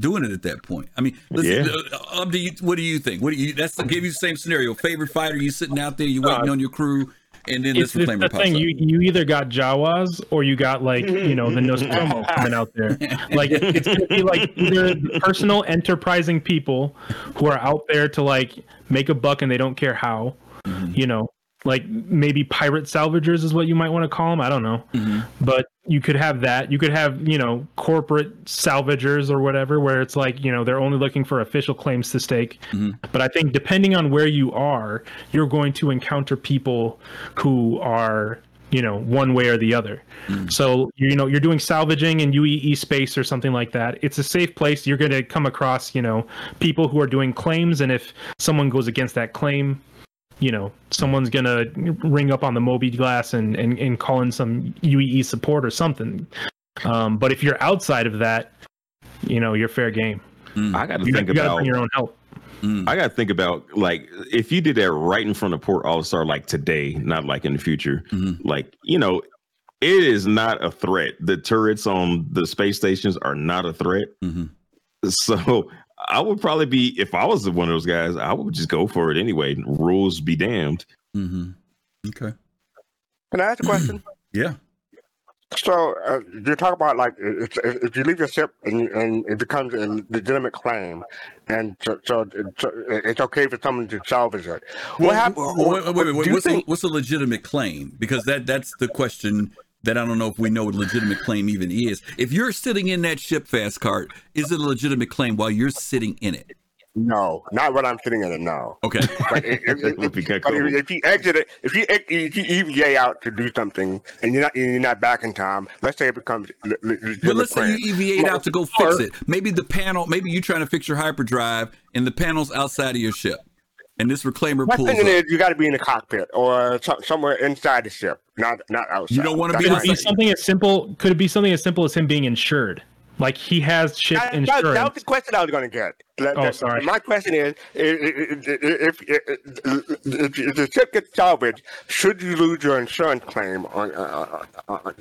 doing it at that point. I mean, listen, Yeah. uh, up to you. What do you think? What do you? That's to give you the same scenario. Favorite fighter? You sitting out there, you waiting on your crew, and then it's, this reclaimer the pops thing. up. You you either got Jawas or you got like you know the [laughs] Nostromo coming out there. Like it's gonna be like either personal enterprising people who are out there to like make a buck and they don't care how. Mm-hmm. You know, like maybe pirate salvagers is what you might want to call them. I don't know, Mm-hmm. but you could have that. You could have you know corporate salvagers or whatever, where it's like you know they're only looking for official claims to stake. Mm-hmm. But I think depending on where you are, you're going to encounter people who are you know one way or the other. So you know you're doing salvaging in UEE space or something like that. It's a safe place. You're going to come across you know people who are doing claims, and if someone goes against that claim, you know someone's gonna ring up on the mobiGlas and and, and call in some UEE support or something. Um, but if you're outside of that, you know you're fair game. I got to think you got to about bring your own help. I got to think about like if you did that right in front of Port Olisar, like today, not like in the future. Mhm. Like you know, it is not a threat. The turrets on the space stations are not a threat. Mhm. [laughs] So I would probably be if I was one of those guys. I would just go for it anyway. Rules be damned. Mm-hmm. Okay. Can I ask a question? [clears throat] Yeah. So uh, you talk about like if, if if you leave your ship and, and it becomes a legitimate claim, and so, so, so it's okay for someone to salvage it. What Well, happens? wait, wait, wait, wait, do you what's, a, think? what's a legitimate claim? Because that that's the question that I don't know if we know what a legitimate claim even is. If you're sitting in that ship fast cart, is it a legitimate claim while you're sitting in it? No, not when I'm sitting in it. No. Okay. But [laughs] if, if, if, Would be kinda but if, cool. if you exit it, if you ex- if you EVA out to do something and you're not you're not back in time, let's say it becomes le- le- But let's say you EVA'd out to go fix it. Maybe the panel, maybe you're trying to fix your hyperdrive and the panel's outside of your ship. And this reclaimer My pulls thinking up. is you got to be in the cockpit or so, somewhere inside the ship, not not outside. You don't wanna be That's Could it my be something as simple? Could it be something as simple as him being insured? Like he has ship That, that, insurance. that was the question I was going to get. That- Oh, that- sorry. My question is, if, if, if, if, if the ship gets salvaged, should you lose your insurance claim on uh, on,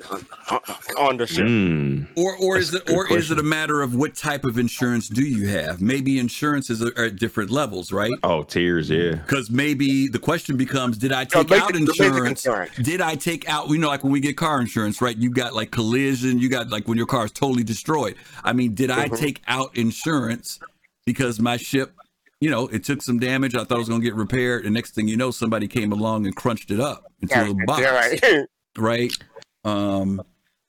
on, on the ship? Mm. Or, or is it, a good or is it a matter of what type of insurance do you have? Maybe insurances are, are at different levels, right? Oh, tiers, yeah. Because maybe the question becomes, did I So take basic- out insurance? insurance. Did I take out, you know, like when we get car insurance, right? You got like collision, you got like when your car is totally destroyed. I mean, did I Mhm. take out insurance because my ship, you know, it took some damage. I thought it was going to get repaired. And next thing you know, somebody came along and crunched it up into Yeah, a box, right. [laughs] right? Um,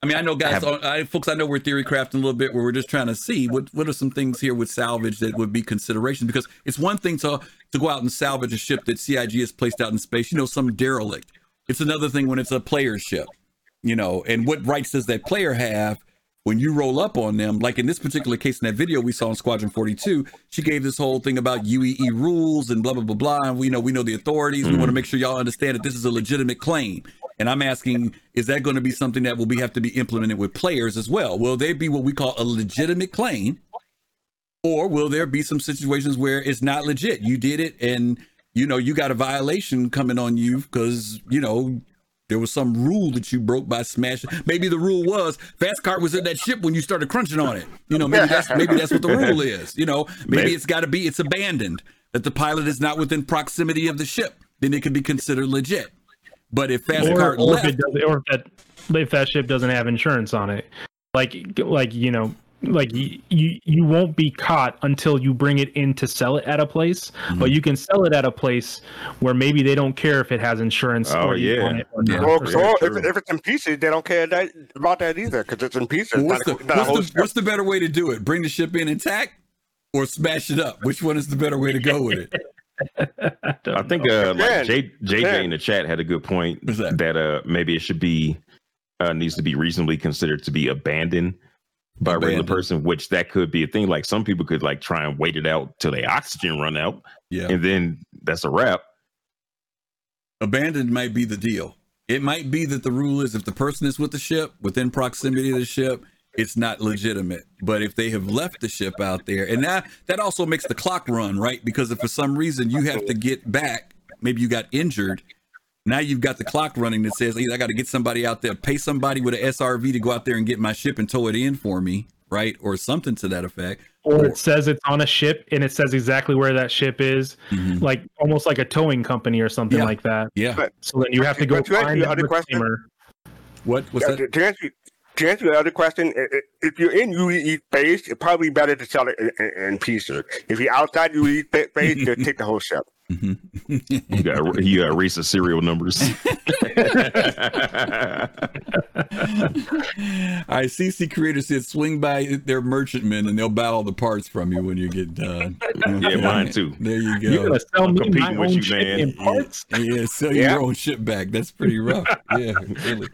I mean, I know guys, I, folks, I know we're theory crafting a little bit where we're just trying to see what what are some things here with salvage that would be consideration because it's one thing to to go out and salvage a ship that CIG has placed out in space, you know, some derelict. It's another thing when it's a player ship, you know, and what rights does that player have when you roll up on them? Like in this particular case, in that video we saw in Squadron 42, she gave this whole thing about UEE rules and blah blah blah blah. And we know we know the authorities. We want to mm-hmm. make sure y'all understand that this is a legitimate claim. And I'm asking, is that going to be something that will be have to be implemented with players as well? Will they be what we call a legitimate claim? Or will there be some situations where it's not legit? You did it and you know you got a violation coming on you because you know there was some rule that you broke by smashing. Maybe the rule was fast cart was in that ship when you started crunching on it. You know, maybe that's maybe that's what the rule [laughs] is. You know, maybe, Maybe. it's got to be it's abandoned that the pilot is not within proximity of the ship. Then it could be considered legit. But if fast or, cart or if left, it does, or if that if that ship doesn't have insurance on it, like like you know, like you you, you won't be caught until you bring it in to sell it at a place. Mm-hmm. But you can sell it at a place where maybe they don't care if it has insurance. Oh, or yeah. on it or Yeah. not. Or, Very or true. if, if it's in pieces, they don't care that, about that either because it's in pieces. Well, what's, not the, a- not a what's, whole the, what's the better way to do it? Bring the ship in intact or smash it up? Which one is the better way to go with it? [laughs] I think uh, like Again, J, JJ in the chat had a good point that? that uh maybe it should be uh needs to be reasonably considered to be abandoned by a regular person, which that could be a thing. Like some people could like try and wait it out till their oxygen run out, Yeah. and then that's a wrap. Abandoned might be the deal. It might be that the rule is if the person is with the ship, within proximity of the ship, it's not legitimate. But if they have left the ship out there, and that that also makes the clock run, right? Because if for some reason you have to get back, maybe you got injured, now you've got the clock running that says, hey, I got to get somebody out there, pay somebody with an SRV to go out there and get my ship and tow it in for me, right? Or something to that effect. or it says it's on a ship and it says exactly where that ship is, Mhm. like almost like a towing company or something Yeah. like that. Yeah. But- So then you have to go to answer find your that other question- disclaimer. What? was Yeah, that? to, to answer to answer your other question, i- i- if you're in UE space, it's probably better to sell it in, in, in pieces. If you're outside UE spa- space, just take the whole ship. Mhm. You got you got to erase the serial numbers. All right, CC Creator said swing by their merchantmen and they'll buy all the parts from you when you get done. yeah, [laughs] mine too. There you go. You're gonna sell I'm me my competing with own you, man. in parts? Yeah, sell Yeah. your own ship back. That's pretty rough. yeah, really.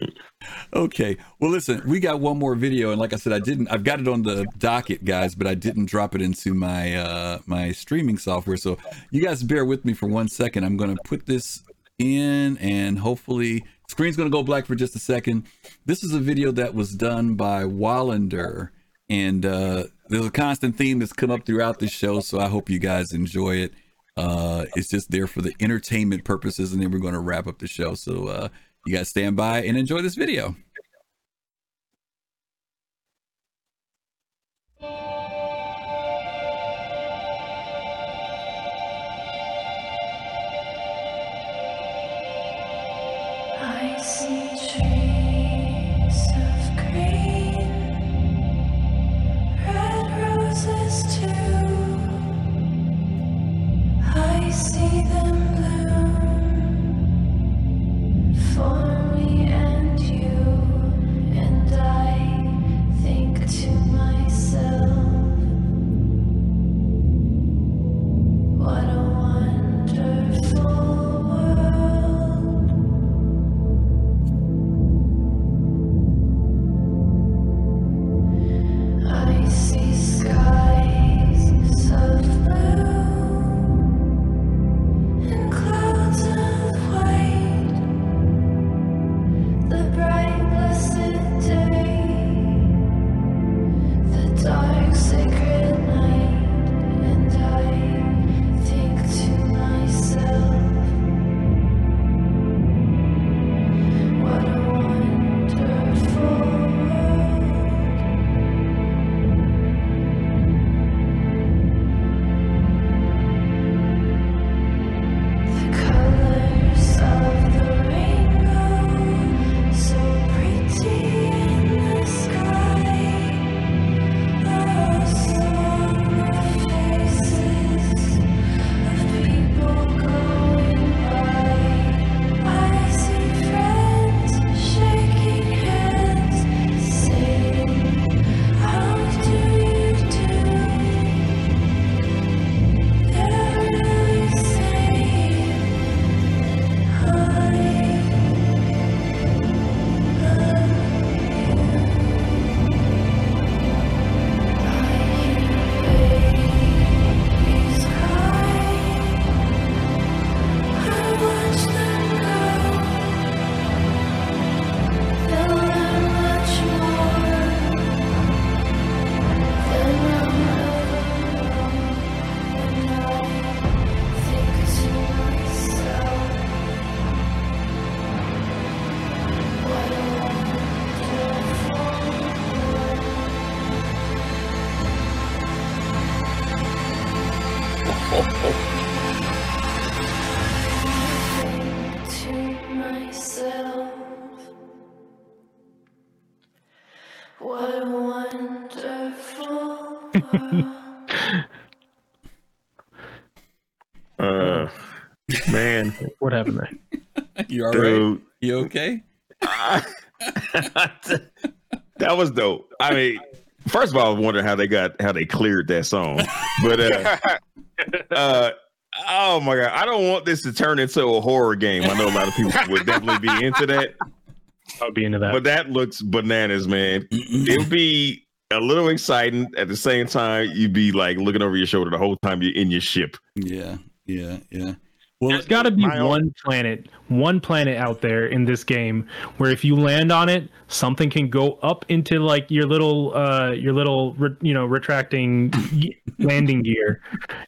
Okay. Well, listen, we got one more video, and like I said, I didn't. I've got it on the docket, guys, but I didn't drop it into my uh my streaming software. So you guys bear with me for one second. I'm gonna put this in, and hopefully, screen's gonna go black for just a second. This is a video that was done by Wallander, and uh there's a constant theme that's come up throughout the show. So I hope you guys enjoy it. Uh, it's just there for the entertainment purposes, and then we're going to wrap up the show. So uh, you guys stand by and enjoy this video. I see. Think You all right? dude, You okay? [laughs] that was dope. I mean, first of all, I wonder how they got how they cleared that song, but uh, [laughs] uh, oh my god, I don't want this to turn into a horror game. I know a lot of people would definitely be into that, I'll be into that. but that looks bananas, man. It would be a little exciting at the same time. You'd be like looking over your shoulder the whole time you're in your ship. Yeah, yeah, yeah. Well, There's got to be my own- one planet, one planet out there in this game where if you land on it, something can go up into like your little, uh, your little, re- you know, retracting [laughs] landing gear,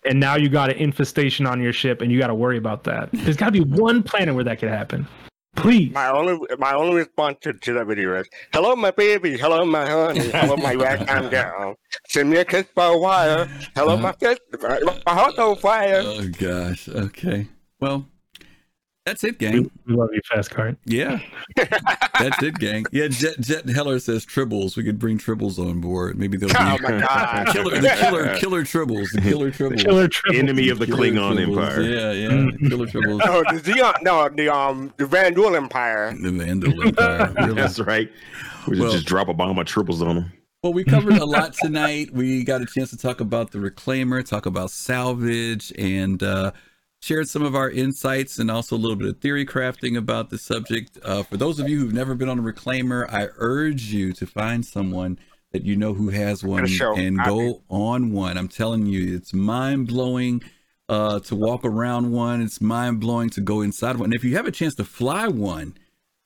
and now you got an infestation on your ship, and you got to worry about that. There's got to be one planet where that could happen. Please. My only my only response to, to that video is, "Hello, my baby. Hello, my honey. Hello, my ragtime [laughs] down. Send me a kiss by wire. Hello, my kiss. My heart on fire." oh gosh. Okay. Well, that's it, gang. we love you, Fast Cart. Yeah, [laughs] that's it, gang. Yeah, Jet Jet Heller says tribbles. We could bring tribbles on board. Maybe they'll Oh be my god. [laughs] killer, the killer, [laughs] killer tribbles, the killer tribbles. Killer Tribble. Enemy of the Killer Klingon tribbles. Empire. Yeah, yeah, Mhm. killer tribbles. No, the Xi'an, no, the um, the Vanduul Empire. The Vanduul Empire. Really. That's right. We should Well- just drop a bomb of tribbles on them. Well, we covered a lot tonight. We got a chance to talk about the reclaimer, talk about salvage, and uh, shared some of our insights and also a little bit of theory crafting about the subject. Uh, for those of you who've never been on a reclaimer, I urge you to find someone that you know who has one and I- go on one. I'm telling you, it's mind blowing uh, to walk around one. It's mind blowing to go inside one. And if you have a chance to fly one,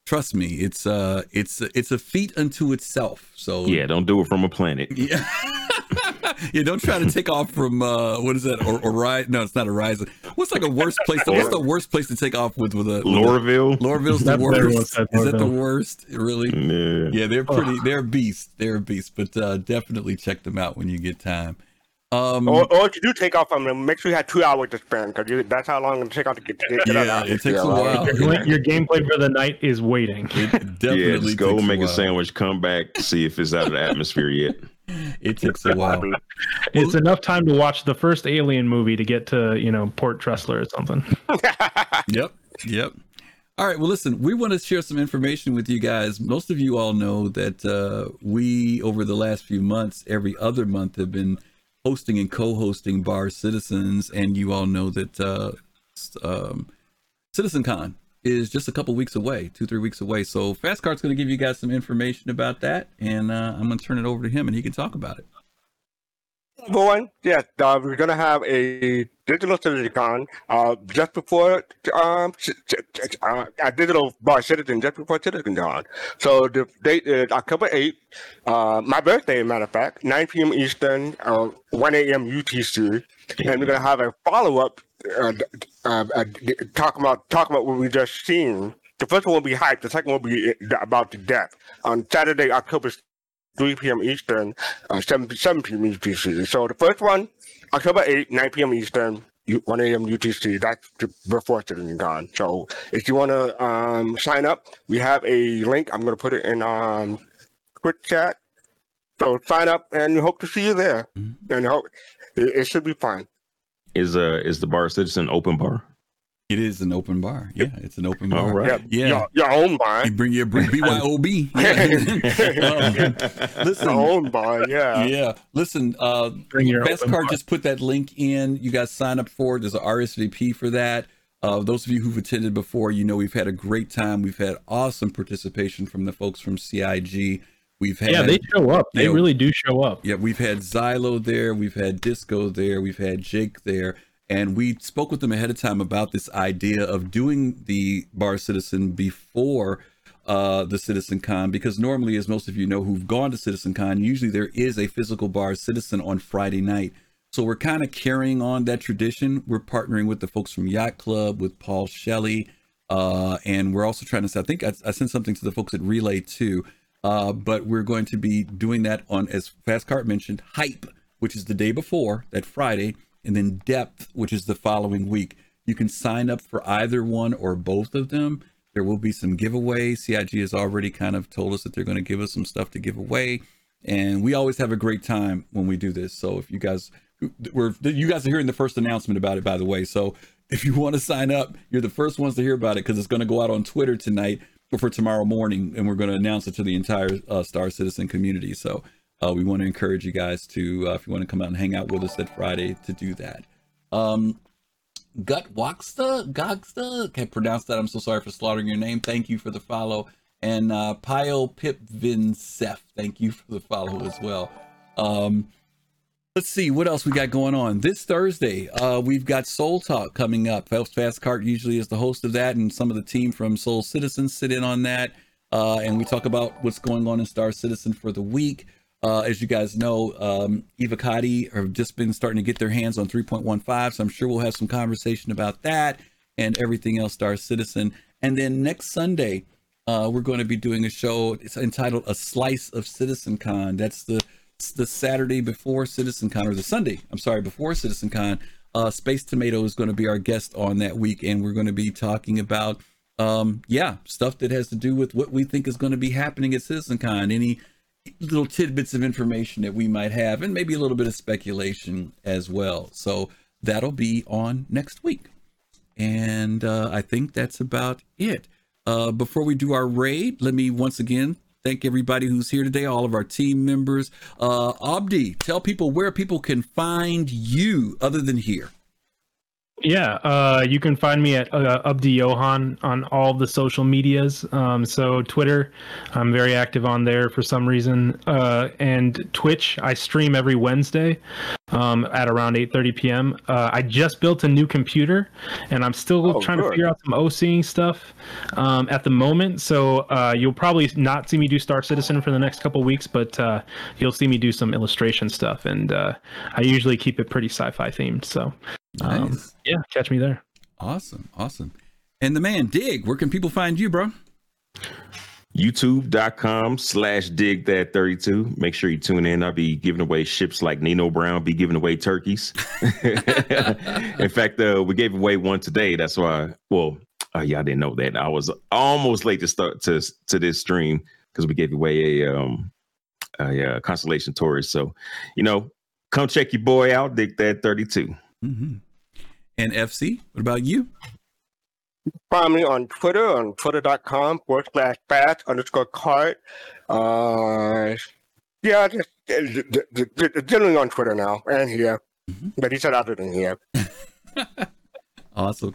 trust me, it's uh, it's it's a feat unto itself. So Yeah, don't do it from a planet. yeah. [laughs] [laughs] yeah, don't try to take off from uh what is that? Or Orion? No, it's not Horizon. What's like a worst place? To, what's the worst place to take off with with a Lorville. Lorville's the That's what everyone worst. Is that the worst? Really? Yeah. Yeah, they're pretty. They're beasts. They're beasts. But uh, definitely check them out when you get time. Um, Or, or if you do take off from them, make sure you have two hours to spend because that's how long it take off to get, to get Yeah, out. it takes a right? while. Your, your gameplay for the night is waiting. it [laughs] Yeah, just go takes make a while. sandwich, come back, see if it's out of the atmosphere yet. It takes a while. It's enough time to watch the first Alien movie to get to you know Port Tressler or something. [laughs] Yep. Yep. All right. Well, listen, we want to share some information with you guys. Most of you all know that uh, we, over the last few months, every other month, have been hosting and co-hosting Bar Citizens, and you all know that uh, s- um, CitizenCon is just a couple weeks away, two three weeks away. So Fastcart's going to give you guys some information about that, and uh, I'm going to turn it over to him, and he can talk about it. Number one, yes, uh, we're gonna have a digital CitizenCon uh, just before um, uh, a digital bar citizen just before CitizenCon. So the date is October 8th, uh, my birthday, matter of fact, 9 p.m. Eastern, uh, 1 a.m. UTC, and we're gonna have a follow up uh, uh, uh, talk about talk about what we just seen. The first one will be hype. The second one will be uh, about the Depth on Saturday, October 3 p.m. Eastern, uh, 7, 7 p.m. UTC. So the first one, October 8, 9 p.m. Eastern, 1 a.m. UTC. That's before Citizen Con. So if you want to um, sign up, we have a link. I'm going to put it in um, quick chat. So sign up and we hope to see you there. And hope it, it should be fun. Is uh is the bar citizen open bar? It is an open bar. Yeah, it's an open bar. All right. Yeah, Yeah. Your, your own bar. You bring your bring BYOB. [laughs] Yeah. [laughs] Um, listen, Your own bar, yeah. yeah. Listen, uh, Bring your Best open Card bar. just put that link in. You guys sign up for it. There's an RSVP for that. Uh, those of you who've attended before, you know we've had a great time. We've had awesome participation from the folks from CIG. We've had yeah, they show up. They Yeah. really do show up. yeah, we've had Xylo there, we've had Disco there, we've had Jake there, and we spoke with them ahead of time about this idea of doing the Bar Citizen before uh, the Citizen Con, because normally, as most of you know who've gone to Citizen Con, usually there is a physical Bar Citizen on Friday night. So we're kind of carrying on that tradition. We're partnering with the folks from Yacht Club, with Paul Shelley, uh, and we're also trying to. I think I, I sent something to the folks at Relay too. Uh, but we're going to be doing that on, as Fast Cart mentioned, Hype, which is the day before, that Friday, and then Depth, which is the following week. You can sign up for either one or both of them. There will be some giveaways. CIG has already kind of told us that they're going to give us some stuff to give away, and we always have a great time when we do this. So if you guys, you guys are hearing the first announcement about it, by the way. So if you want to sign up, you're the first ones to hear about it because it's going to go out on Twitter tonight for tomorrow morning, and we're going to announce it to the entire uh, Star Citizen community. So uh, we want to encourage you guys to, uh, if you want to come out and hang out with us at Friday, to do that. Um, Gut Waxta, Gogsta, can't pronounce that. I'm so sorry for slaughtering your name. Thank you for the follow. And uh, Pio Pip Vinsef, thank you for the follow as well. Um, let's see what else we got going on this Thursday. Uh, we've got Soul Talk coming up. Fast Cart usually is the host of that, and some of the team from Soul Citizen sit in on that. Uh, and we talk about what's going on in Star Citizen for the week. Uh, as you guys know, um, Evocati have just been starting to get their hands on 3.15, so I'm sure we'll have some conversation about that and everything else Star Citizen. And then next Sunday, uh, we're going to be doing a show. It's entitled "A Slice of Citizen Con." That's the the Saturday before Citizen Con, or the Sunday. I'm sorry, before Citizen Con. Uh, Space Tomato is going to be our guest on that week, and we're going to be talking about, um, yeah, stuff that has to do with what we think is going to be happening at Citizen Con. Any little tidbits of information that we might have, and maybe a little bit of speculation as well. So that'll be on next week. And uh, I think that's about it. Uh, before we do our raid, let me once again thank everybody who's here today, all of our team members. Uh, Abdi, tell people where people can find you other than here. Yeah, uh, you can find me at uh, Abdi Johan on all the social medias. Um, so Twitter, I'm very active on there for some reason, uh, and Twitch. I stream every Wednesday um, at around 8:30 p.m. Uh, I just built a new computer, and I'm still Oh, trying to figure out some OCing stuff um, at the moment. So uh, you'll probably not see me do Star Citizen for the next couple weeks, but uh, you'll see me do some illustration stuff, and uh, I usually keep it pretty sci-fi themed. So. Um, Nice. yeah, catch me there. Awesome. Awesome. And the man, Dig, where can people find you, bro? youtube.com slash dig that 32 make sure you tune in. I'll be giving away ships like nino brown be giving away turkeys. [laughs] In fact uh, we gave away one today. That's why well uh, y'all didn't know that. I was almost late to start to to this stream because we gave away a um a, uh constellation Taurus. So you know come check your boy out dig that 32 Mhm. And FC, what about you? Find me on Twitter on twitter.com forward slash fast underscore cart. Uh, yeah, just uh, d- d- generally on Twitter now and here. But he said other than here. [laughs] Awesome.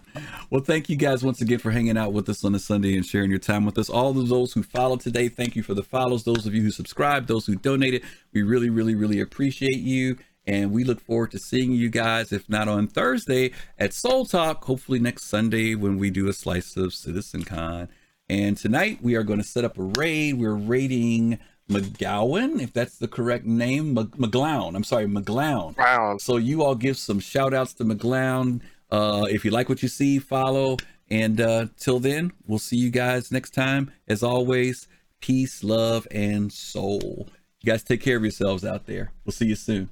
Well, thank you guys once again for hanging out with us on a Sunday and sharing your time with us. All of those who followed today, thank you for the follows. Those of you who subscribed, those who donated, we really, really, really appreciate you. And we look forward to seeing you guys, if not on Thursday, at Soul Talk, hopefully next Sunday when we do a slice of Citizen Con. And tonight we are going to set up a raid. We're raiding McGowan, if that's the correct name. Mc- McGlown. I'm sorry, McGlown. Wow. So you all give some shout outs to McGlown. Uh, if you like what you see, follow. And uh, till then, we'll see you guys next time. As always, peace, love, and soul. You guys take care of yourselves out there. We'll see you soon.